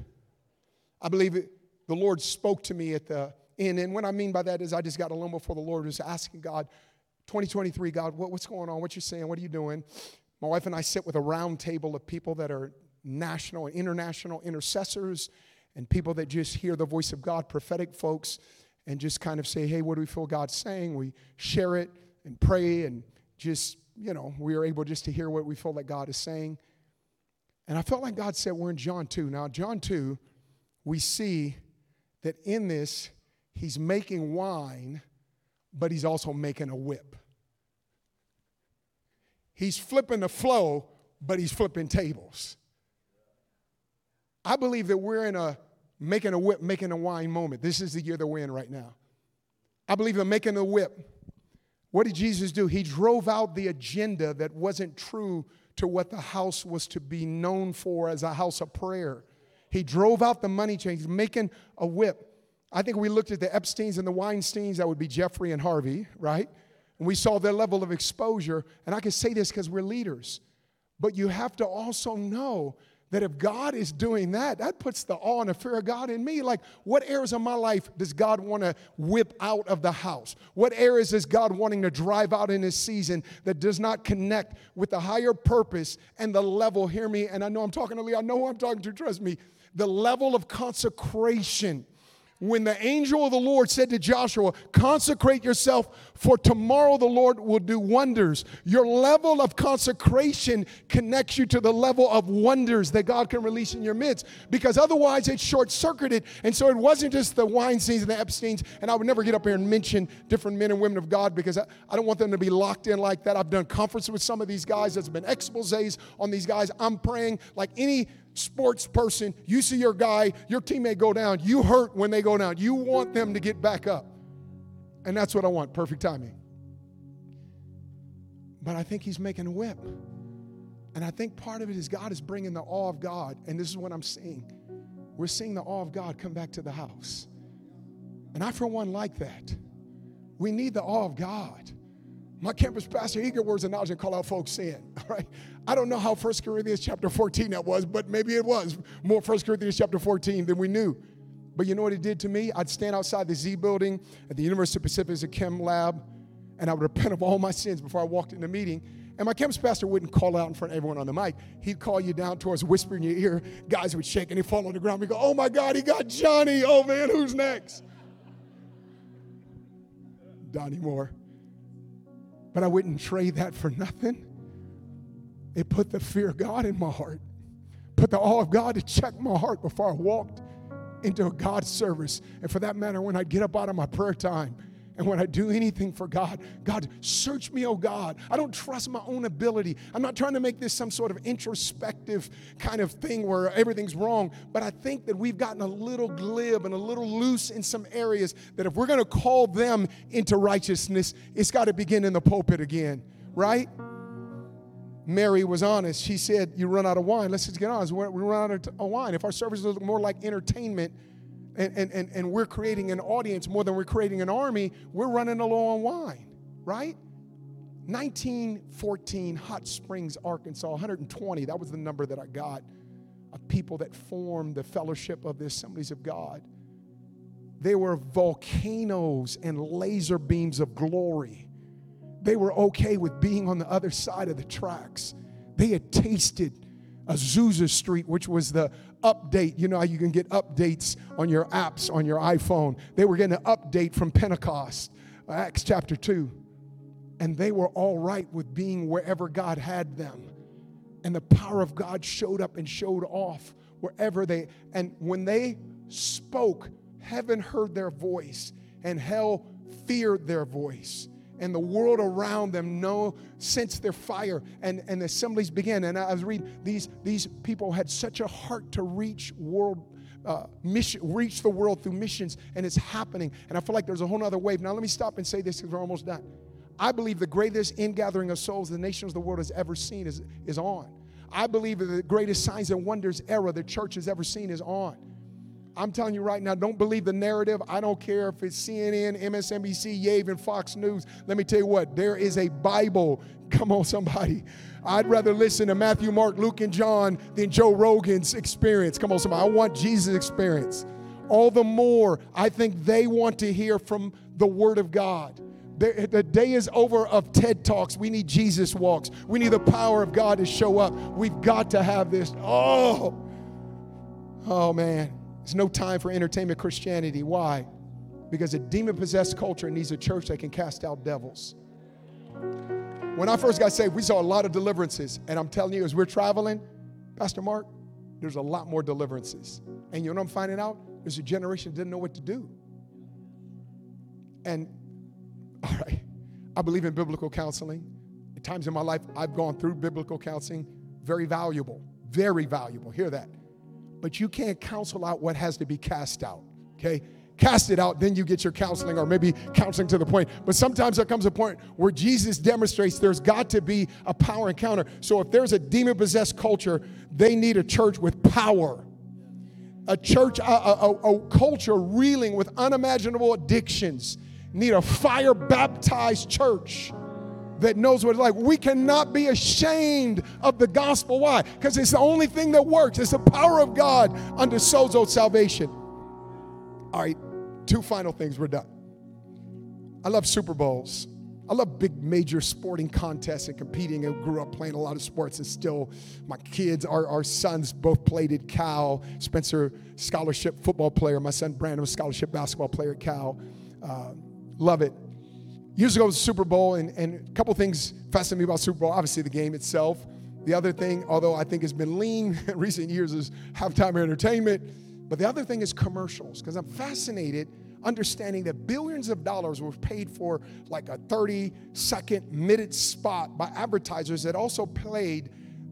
I believe it, the Lord spoke to me at the end. And what I mean by that is I just got alone before the Lord, was asking God, 2023, God, what, what's going on? What you saying? What are you doing? My wife and I sit with a round table of people that are national and international intercessors and people that just hear the voice of God, prophetic folks, and just kind of say, hey, what do we feel God's saying? We share it and pray and just, you know, we are able just to hear what we feel like God is saying. And I felt like God said, We're in John 2. Now, John 2, we see that in this, he's making wine, but he's also making a whip. He's flipping the flow, but he's flipping tables. I believe that we're in a making a whip, making a wine moment. This is the year that we're in right now. I believe in making a whip. What did Jesus do? He drove out the agenda that wasn't true to what the house was to be known for as a house of prayer. He drove out the money change, making a whip. I think we looked at the Epsteins and the Weinsteins, that would be Jeffrey and Harvey, right? And we saw their level of exposure. And I can say this because we're leaders. But you have to also know that if God is doing that, that puts the awe and the fear of God in me. Like, what areas of my life does God want to whip out of the house? What areas is God wanting to drive out in this season that does not connect with the higher purpose and the level? Hear me, and I know I'm talking to Lee, I know who I'm talking to, trust me. The level of consecration when the angel of the Lord said to Joshua, Consecrate yourself, for tomorrow the Lord will do wonders. Your level of consecration connects you to the level of wonders that God can release in your midst, because otherwise it's short circuited. And so it wasn't just the Weinsteins and the Epsteins, and I would never get up here and mention different men and women of God because I, I don't want them to be locked in like that. I've done conferences with some of these guys, there's been exposes on these guys. I'm praying like any sports person, you see your guy, your teammate go down, you hurt when they go down. You want them to get back up. And that's what I want perfect timing. But I think he's making a whip. And I think part of it is God is bringing the awe of God. And this is what I'm seeing. We're seeing the awe of God come back to the house. And I, for one, like that. We need the awe of God. My campus pastor, he get words of knowledge and call out folks' sin. All right. I don't know how 1 Corinthians chapter 14 that was, but maybe it was more 1 Corinthians chapter 14 than we knew. But you know what it did to me? I'd stand outside the Z building at the University of Pacific's chem lab, and I would repent of all my sins before I walked in the meeting. And my campus pastor wouldn't call out in front of everyone on the mic. He'd call you down towards, whisper in your ear. Guys would shake and he'd fall on the ground. We'd go, oh my God, he got Johnny. Oh man, who's next? Donnie Moore. But I wouldn't trade that for nothing. It put the fear of God in my heart, put the awe of God to check my heart before I walked into a God service. And for that matter, when I get up out of my prayer time, and when I do anything for God, God, search me, oh God. I don't trust my own ability. I'm not trying to make this some sort of introspective kind of thing where everything's wrong, but I think that we've gotten a little glib and a little loose in some areas that if we're going to call them into righteousness, it's got to begin in the pulpit again, right? Mary was honest. She said, You run out of wine. Let's just get honest. We run out of wine. If our services look more like entertainment, and, and, and, and we're creating an audience more than we're creating an army, we're running low on wine, right? 1914, Hot Springs, Arkansas, 120, that was the number that I got of people that formed the fellowship of the assemblies of God. They were volcanoes and laser beams of glory. They were okay with being on the other side of the tracks. They had tasted Azusa Street, which was the update. You know how you can get updates on your apps on your iPhone. They were getting an update from Pentecost, Acts chapter 2. And they were all right with being wherever God had them. And the power of God showed up and showed off wherever they, and when they spoke, heaven heard their voice and hell feared their voice and the world around them know sense their fire and, and assemblies begin and i was reading these these people had such a heart to reach world uh, mission reach the world through missions and it's happening. And i feel like there's a whole other wave. Now let me stop and say this because we're almost done. I believe the greatest ingathering of souls the nations of the world has ever seen is, is on. I believe that the greatest signs and wonders era the church has ever seen is on I'm telling you right now, don't believe the narrative. I don't care if it's CNN, MSNBC, Yave, and Fox News. Let me tell you what, there is a Bible. Come on, somebody. I'd rather listen to Matthew, Mark, Luke, and John than Joe Rogan's experience. Come on, somebody. I want Jesus' experience. All the more, I think they want to hear from the Word of God. The, the day is over of TED Talks. We need Jesus walks. We need the power of God to show up. We've got to have this. Oh, oh man. There's no time for entertainment Christianity. Why? Because a demon possessed culture needs a church that can cast out devils. When I first got saved, we saw a lot of deliverances. And I'm telling you, as we're traveling, Pastor Mark, there's a lot more deliverances. And you know what I'm finding out? There's a generation that didn't know what to do. And, all right, I believe in biblical counseling. At times in my life, I've gone through biblical counseling. Very valuable, very valuable. Hear that. But you can't counsel out what has to be cast out, okay? Cast it out, then you get your counseling, or maybe counseling to the point. But sometimes there comes a point where Jesus demonstrates there's got to be a power encounter. So if there's a demon possessed culture, they need a church with power. A church, a, a, a culture reeling with unimaginable addictions, need a fire baptized church that knows what it's like. We cannot be ashamed of the gospel. Why? Because it's the only thing that works. It's the power of God unto sozo salvation. All right, two final things, we're done. I love Super Bowls. I love big major sporting contests and competing. I grew up playing a lot of sports and still my kids, our, our sons both played at Cal. Spencer, scholarship football player. My son Brandon scholarship basketball player at Cal. Uh, love it years ago was Super Bowl, and, and a couple things fascinated me about Super Bowl. Obviously, the game itself. The other thing, although I think it's been lean in recent years, is halftime entertainment. But the other thing is commercials, because I'm fascinated understanding that billions of dollars were paid for like a 30 second minute spot by advertisers that also played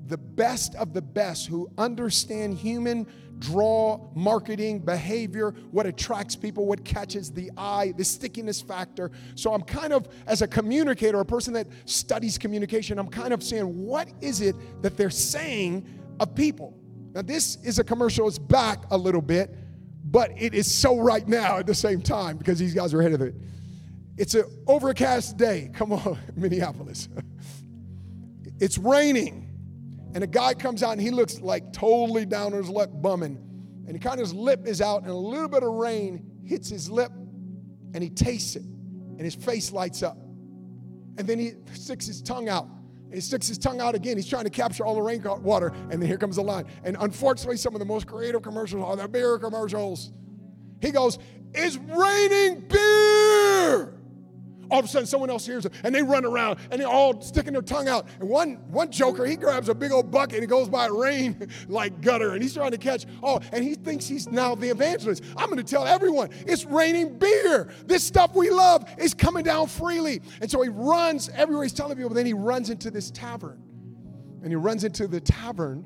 the best of the best who understand human draw, marketing, behavior, what attracts people, what catches the eye, the stickiness factor. So I'm kind of, as a communicator, a person that studies communication, I'm kind of saying, what is it that they're saying of people? Now, this is a commercial, it's back a little bit, but it is so right now at the same time because these guys are ahead of it. It's an overcast day. Come on, Minneapolis. it's raining. And a guy comes out and he looks like totally down on his luck, bumming. And he kind of his lip is out, and a little bit of rain hits his lip, and he tastes it, and his face lights up. And then he sticks his tongue out. And he sticks his tongue out again. He's trying to capture all the rainwater, and then here comes the line. And unfortunately, some of the most creative commercials are the beer commercials. He goes, It's raining beer all of a sudden someone else hears it and they run around and they're all sticking their tongue out. And one, one joker, he grabs a big old bucket and he goes by rain like gutter and he's trying to catch, oh, and he thinks he's now the evangelist. I'm going to tell everyone it's raining beer. This stuff we love is coming down freely. And so he runs everywhere he's telling people, but then he runs into this tavern. And he runs into the tavern.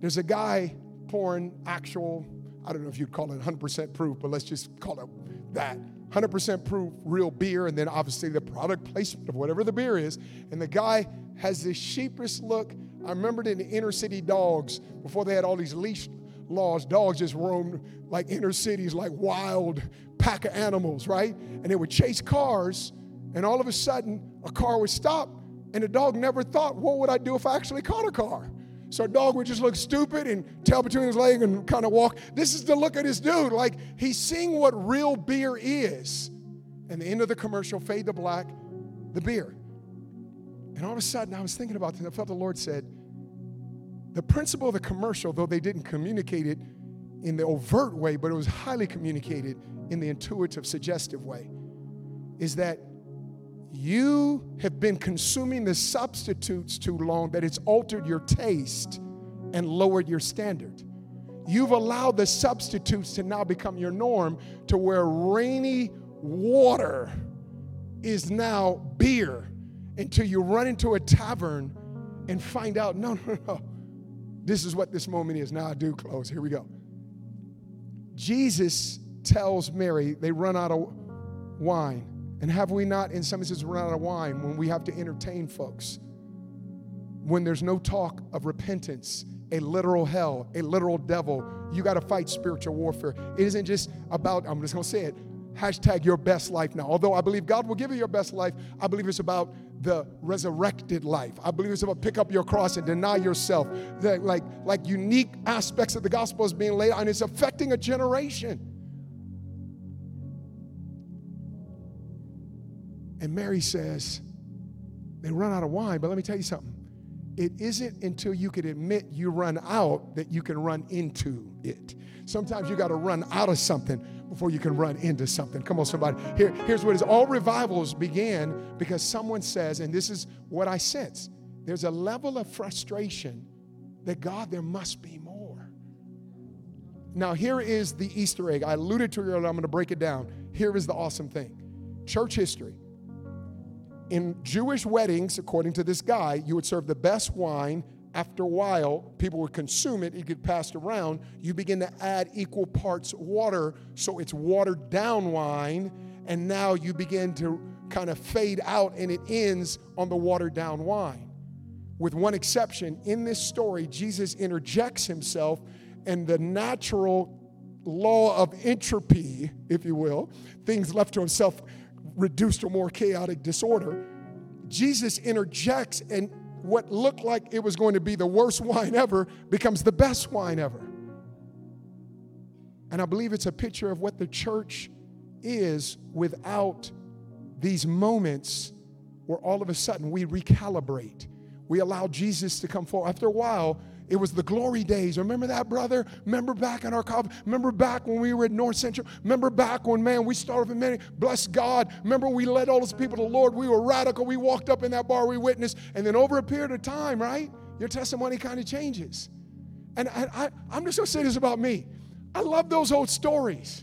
There's a guy pouring actual, I don't know if you'd call it 100% proof, but let's just call it that 100% proof real beer, and then obviously the product placement of whatever the beer is. And the guy has this sheepish look. I remembered in the inner city dogs, before they had all these leash laws, dogs just roamed like inner cities like wild pack of animals, right? And they would chase cars, and all of a sudden, a car would stop, and the dog never thought, what would I do if I actually caught a car? So dog would just look stupid and tail between his leg and kind of walk. This is the look of this dude. Like he's seeing what real beer is. And the end of the commercial, fade to black, the beer. And all of a sudden, I was thinking about this. I felt the Lord said, the principle of the commercial, though they didn't communicate it in the overt way, but it was highly communicated in the intuitive, suggestive way, is that you have been consuming the substitutes too long that it's altered your taste and lowered your standard. You've allowed the substitutes to now become your norm to where rainy water is now beer until you run into a tavern and find out no, no, no. This is what this moment is. Now I do close. Here we go. Jesus tells Mary they run out of wine. And have we not, in some instances, run out of wine when we have to entertain folks? When there's no talk of repentance, a literal hell, a literal devil, you got to fight spiritual warfare. It isn't just about, I'm just going to say it, hashtag your best life now. Although I believe God will give you your best life, I believe it's about the resurrected life. I believe it's about pick up your cross and deny yourself. The, like, like unique aspects of the gospel is being laid out, and it's affecting a generation. And Mary says, They run out of wine, but let me tell you something. It isn't until you can admit you run out that you can run into it. Sometimes you got to run out of something before you can run into something. Come on, somebody. Here, here's what it is. All revivals began because someone says, and this is what I sense there's a level of frustration that God, there must be more. Now, here is the Easter egg. I alluded to it earlier, I'm going to break it down. Here is the awesome thing church history in Jewish weddings, according to this guy, you would serve the best wine after a while, people would consume it, it get passed around. You begin to add equal parts water, so it's watered down wine, and now you begin to kind of fade out and it ends on the watered down wine. With one exception, in this story, Jesus interjects himself, and the natural law of entropy, if you will, things left to himself reduced to more chaotic disorder. Jesus interjects and what looked like it was going to be the worst wine ever becomes the best wine ever. And I believe it's a picture of what the church is without these moments where all of a sudden we recalibrate. We allow Jesus to come forward. After a while, it was the glory days. Remember that, brother? Remember back in our college? Remember back when we were at North Central? Remember back when, man, we started with many. Bless God. Remember we led all those people to the Lord. We were radical. We walked up in that bar, we witnessed. And then over a period of time, right, your testimony kind of changes. And I, I, I'm just going to say this about me. I love those old stories.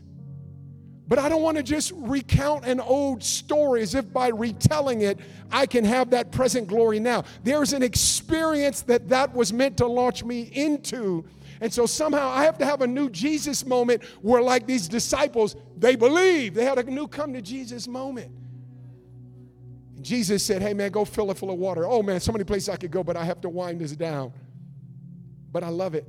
But I don't want to just recount an old story as if by retelling it, I can have that present glory now. There's an experience that that was meant to launch me into. And so somehow I have to have a new Jesus moment where, like these disciples, they believe. They had a new come to Jesus moment. And Jesus said, Hey, man, go fill it full of water. Oh, man, so many places I could go, but I have to wind this down. But I love it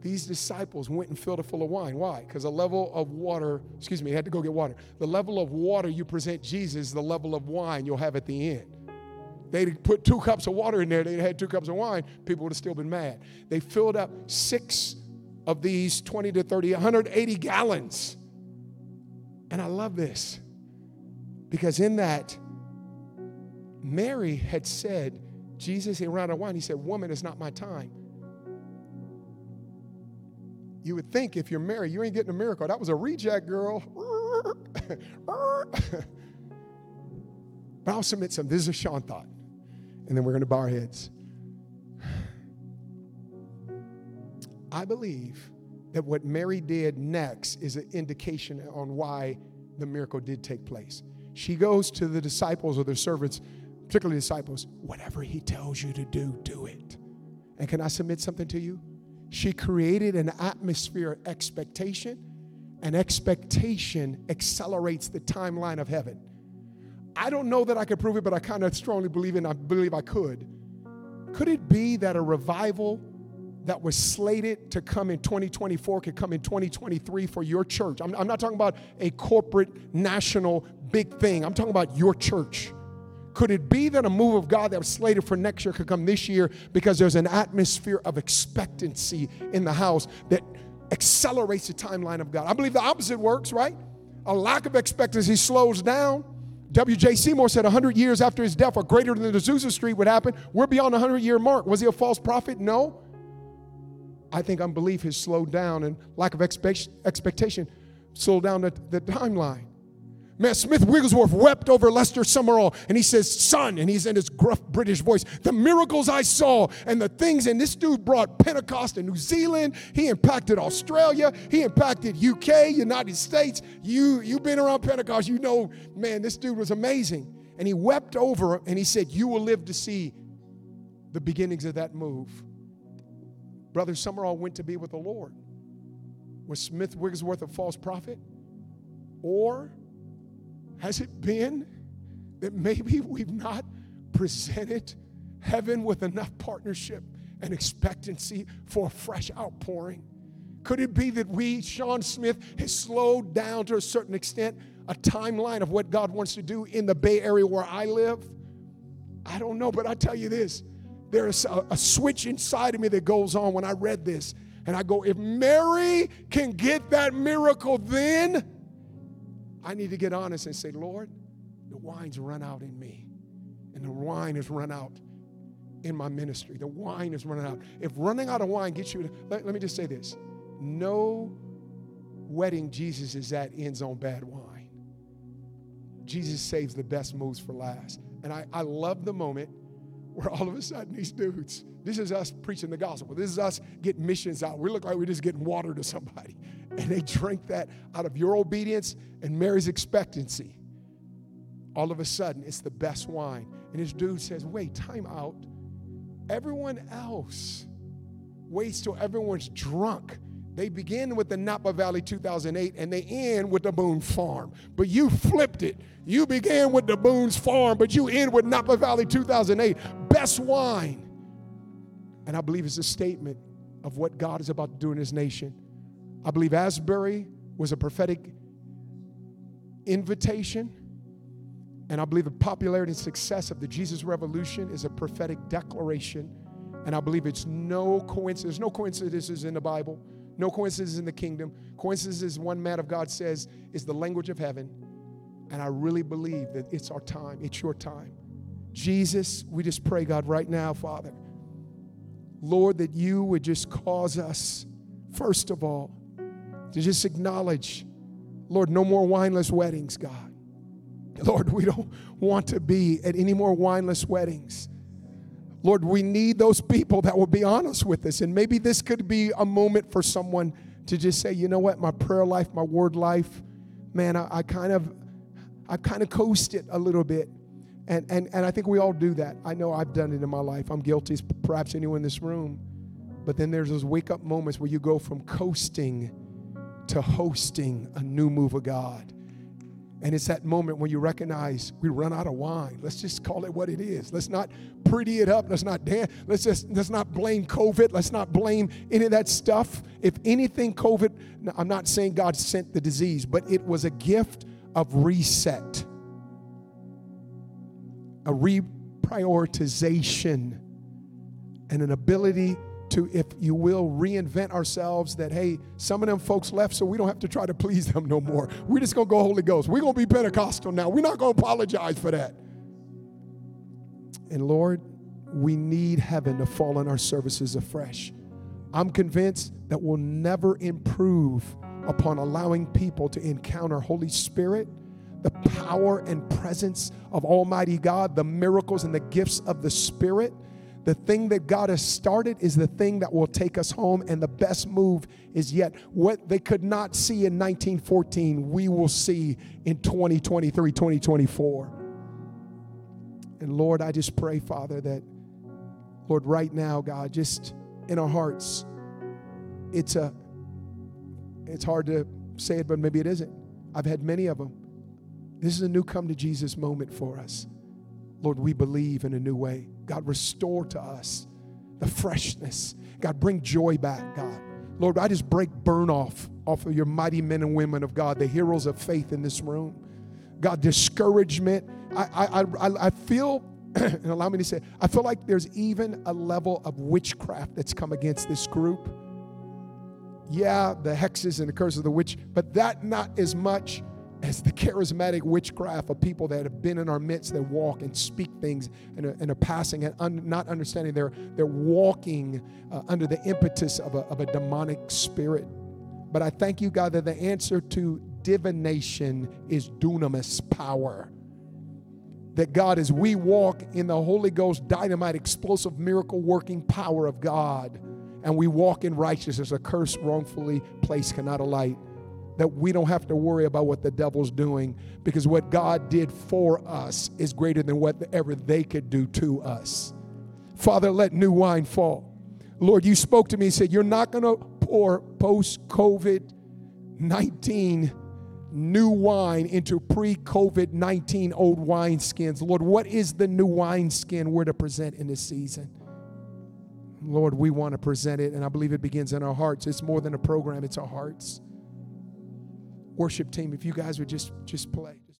these disciples went and filled it full of wine. Why? Because the level of water, excuse me, had to go get water. The level of water you present Jesus, the level of wine you'll have at the end. They'd put two cups of water in there, they'd had two cups of wine, people would have still been mad. They filled up six of these 20 to 30, 180 gallons. And I love this because in that, Mary had said, Jesus, he ran out of wine. He said, Woman, it's not my time. You would think if you're married, you ain't getting a miracle. That was a reject, girl. but I'll submit some. This is a Sean thought. And then we're going to bow our heads. I believe that what Mary did next is an indication on why the miracle did take place. She goes to the disciples or the servants, particularly disciples, whatever he tells you to do, do it. And can I submit something to you? She created an atmosphere of expectation, and expectation accelerates the timeline of heaven. I don't know that I could prove it, but I kind of strongly believe it, and I believe I could. Could it be that a revival that was slated to come in 2024 could come in 2023 for your church? I'm, I'm not talking about a corporate, national, big thing. I'm talking about your church. Could it be that a move of God that was slated for next year could come this year because there's an atmosphere of expectancy in the house that accelerates the timeline of God? I believe the opposite works, right? A lack of expectancy slows down. W.J. Seymour said 100 years after his death, or greater than the Azusa Street would happen. We're beyond the 100 year mark. Was he a false prophet? No. I think unbelief has slowed down and lack of expectation slowed down the, the timeline. Man, Smith Wigglesworth wept over Lester Sumrall, and he says, Son, and he's in his gruff British voice, the miracles I saw and the things, and this dude brought Pentecost in New Zealand. He impacted Australia. He impacted UK, United States. You, you've been around Pentecost. You know, man, this dude was amazing. And he wept over, and he said, You will live to see the beginnings of that move. Brother Sumrall went to be with the Lord. Was Smith Wigglesworth a false prophet? Or has it been that maybe we've not presented heaven with enough partnership and expectancy for a fresh outpouring? Could it be that we, Sean Smith, has slowed down to a certain extent a timeline of what God wants to do in the Bay Area where I live? I don't know, but I tell you this there's a, a switch inside of me that goes on when I read this. And I go, if Mary can get that miracle then, I need to get honest and say, Lord, the wine's run out in me, and the wine has run out in my ministry. The wine is running out. If running out of wine gets you, let, let me just say this no wedding Jesus is at ends on bad wine. Jesus saves the best moves for last. And I, I love the moment where all of a sudden these dudes, this is us preaching the gospel. This is us getting missions out. We look like we're just getting water to somebody. And they drink that out of your obedience and Mary's expectancy. All of a sudden, it's the best wine. And this dude says, Wait, time out. Everyone else waits till everyone's drunk. They begin with the Napa Valley 2008 and they end with the Boone Farm. But you flipped it. You began with the Boone's Farm, but you end with Napa Valley 2008. Best wine. And I believe it's a statement of what God is about to do in His nation. I believe Asbury was a prophetic invitation. And I believe the popularity and success of the Jesus Revolution is a prophetic declaration. And I believe it's no coincidence. There's no coincidences in the Bible, no coincidences in the kingdom. Coincidences, one man of God says, is the language of heaven. And I really believe that it's our time, it's your time. Jesus, we just pray, God, right now, Father, Lord, that you would just cause us, first of all, to just acknowledge, Lord, no more wineless weddings, God. Lord, we don't want to be at any more wineless weddings. Lord, we need those people that will be honest with us. And maybe this could be a moment for someone to just say, you know what, my prayer life, my word life, man, I, I kind of, I kind of coasted a little bit. And, and, and I think we all do that. I know I've done it in my life. I'm guilty as perhaps anyone in this room. But then there's those wake up moments where you go from coasting to hosting a new move of God. And it's that moment when you recognize we run out of wine. Let's just call it what it is. Let's not pretty it up. Let's not dance. Let's just let's not blame COVID. Let's not blame any of that stuff. If anything, COVID, I'm not saying God sent the disease, but it was a gift of reset, a reprioritization, and an ability to, if you will, reinvent ourselves that, hey, some of them folks left, so we don't have to try to please them no more. We're just going to go Holy Ghost. We're going to be Pentecostal now. We're not going to apologize for that. And Lord, we need heaven to fall on our services afresh. I'm convinced that we'll never improve upon allowing people to encounter Holy Spirit, the power and presence of Almighty God, the miracles and the gifts of the Spirit the thing that God has started is the thing that will take us home, and the best move is yet what they could not see in 1914, we will see in 2023, 2024. And Lord, I just pray, Father, that, Lord, right now, God, just in our hearts, it's a, it's hard to say it, but maybe it isn't. I've had many of them. This is a new come to Jesus moment for us. Lord, we believe in a new way. God, restore to us the freshness. God, bring joy back, God. Lord, I just break burn off off of your mighty men and women of God, the heroes of faith in this room. God, discouragement. I, I, I, I feel, and allow me to say, I feel like there's even a level of witchcraft that's come against this group. Yeah, the hexes and the curses of the witch, but that not as much as the charismatic witchcraft of people that have been in our midst that walk and speak things and are, and are passing and un, not understanding they're, they're walking uh, under the impetus of a, of a demonic spirit. But I thank you, God, that the answer to divination is dunamis power. That God, as we walk in the Holy Ghost, dynamite, explosive, miracle working power of God, and we walk in righteousness, a curse wrongfully placed cannot alight that we don't have to worry about what the devil's doing because what God did for us is greater than whatever they could do to us. Father, let new wine fall. Lord, you spoke to me and said, You're not going to pour post COVID 19 new wine into pre COVID 19 old wineskins. Lord, what is the new wineskin we're to present in this season? Lord, we want to present it, and I believe it begins in our hearts. It's more than a program, it's our hearts worship team, if you guys would just just play.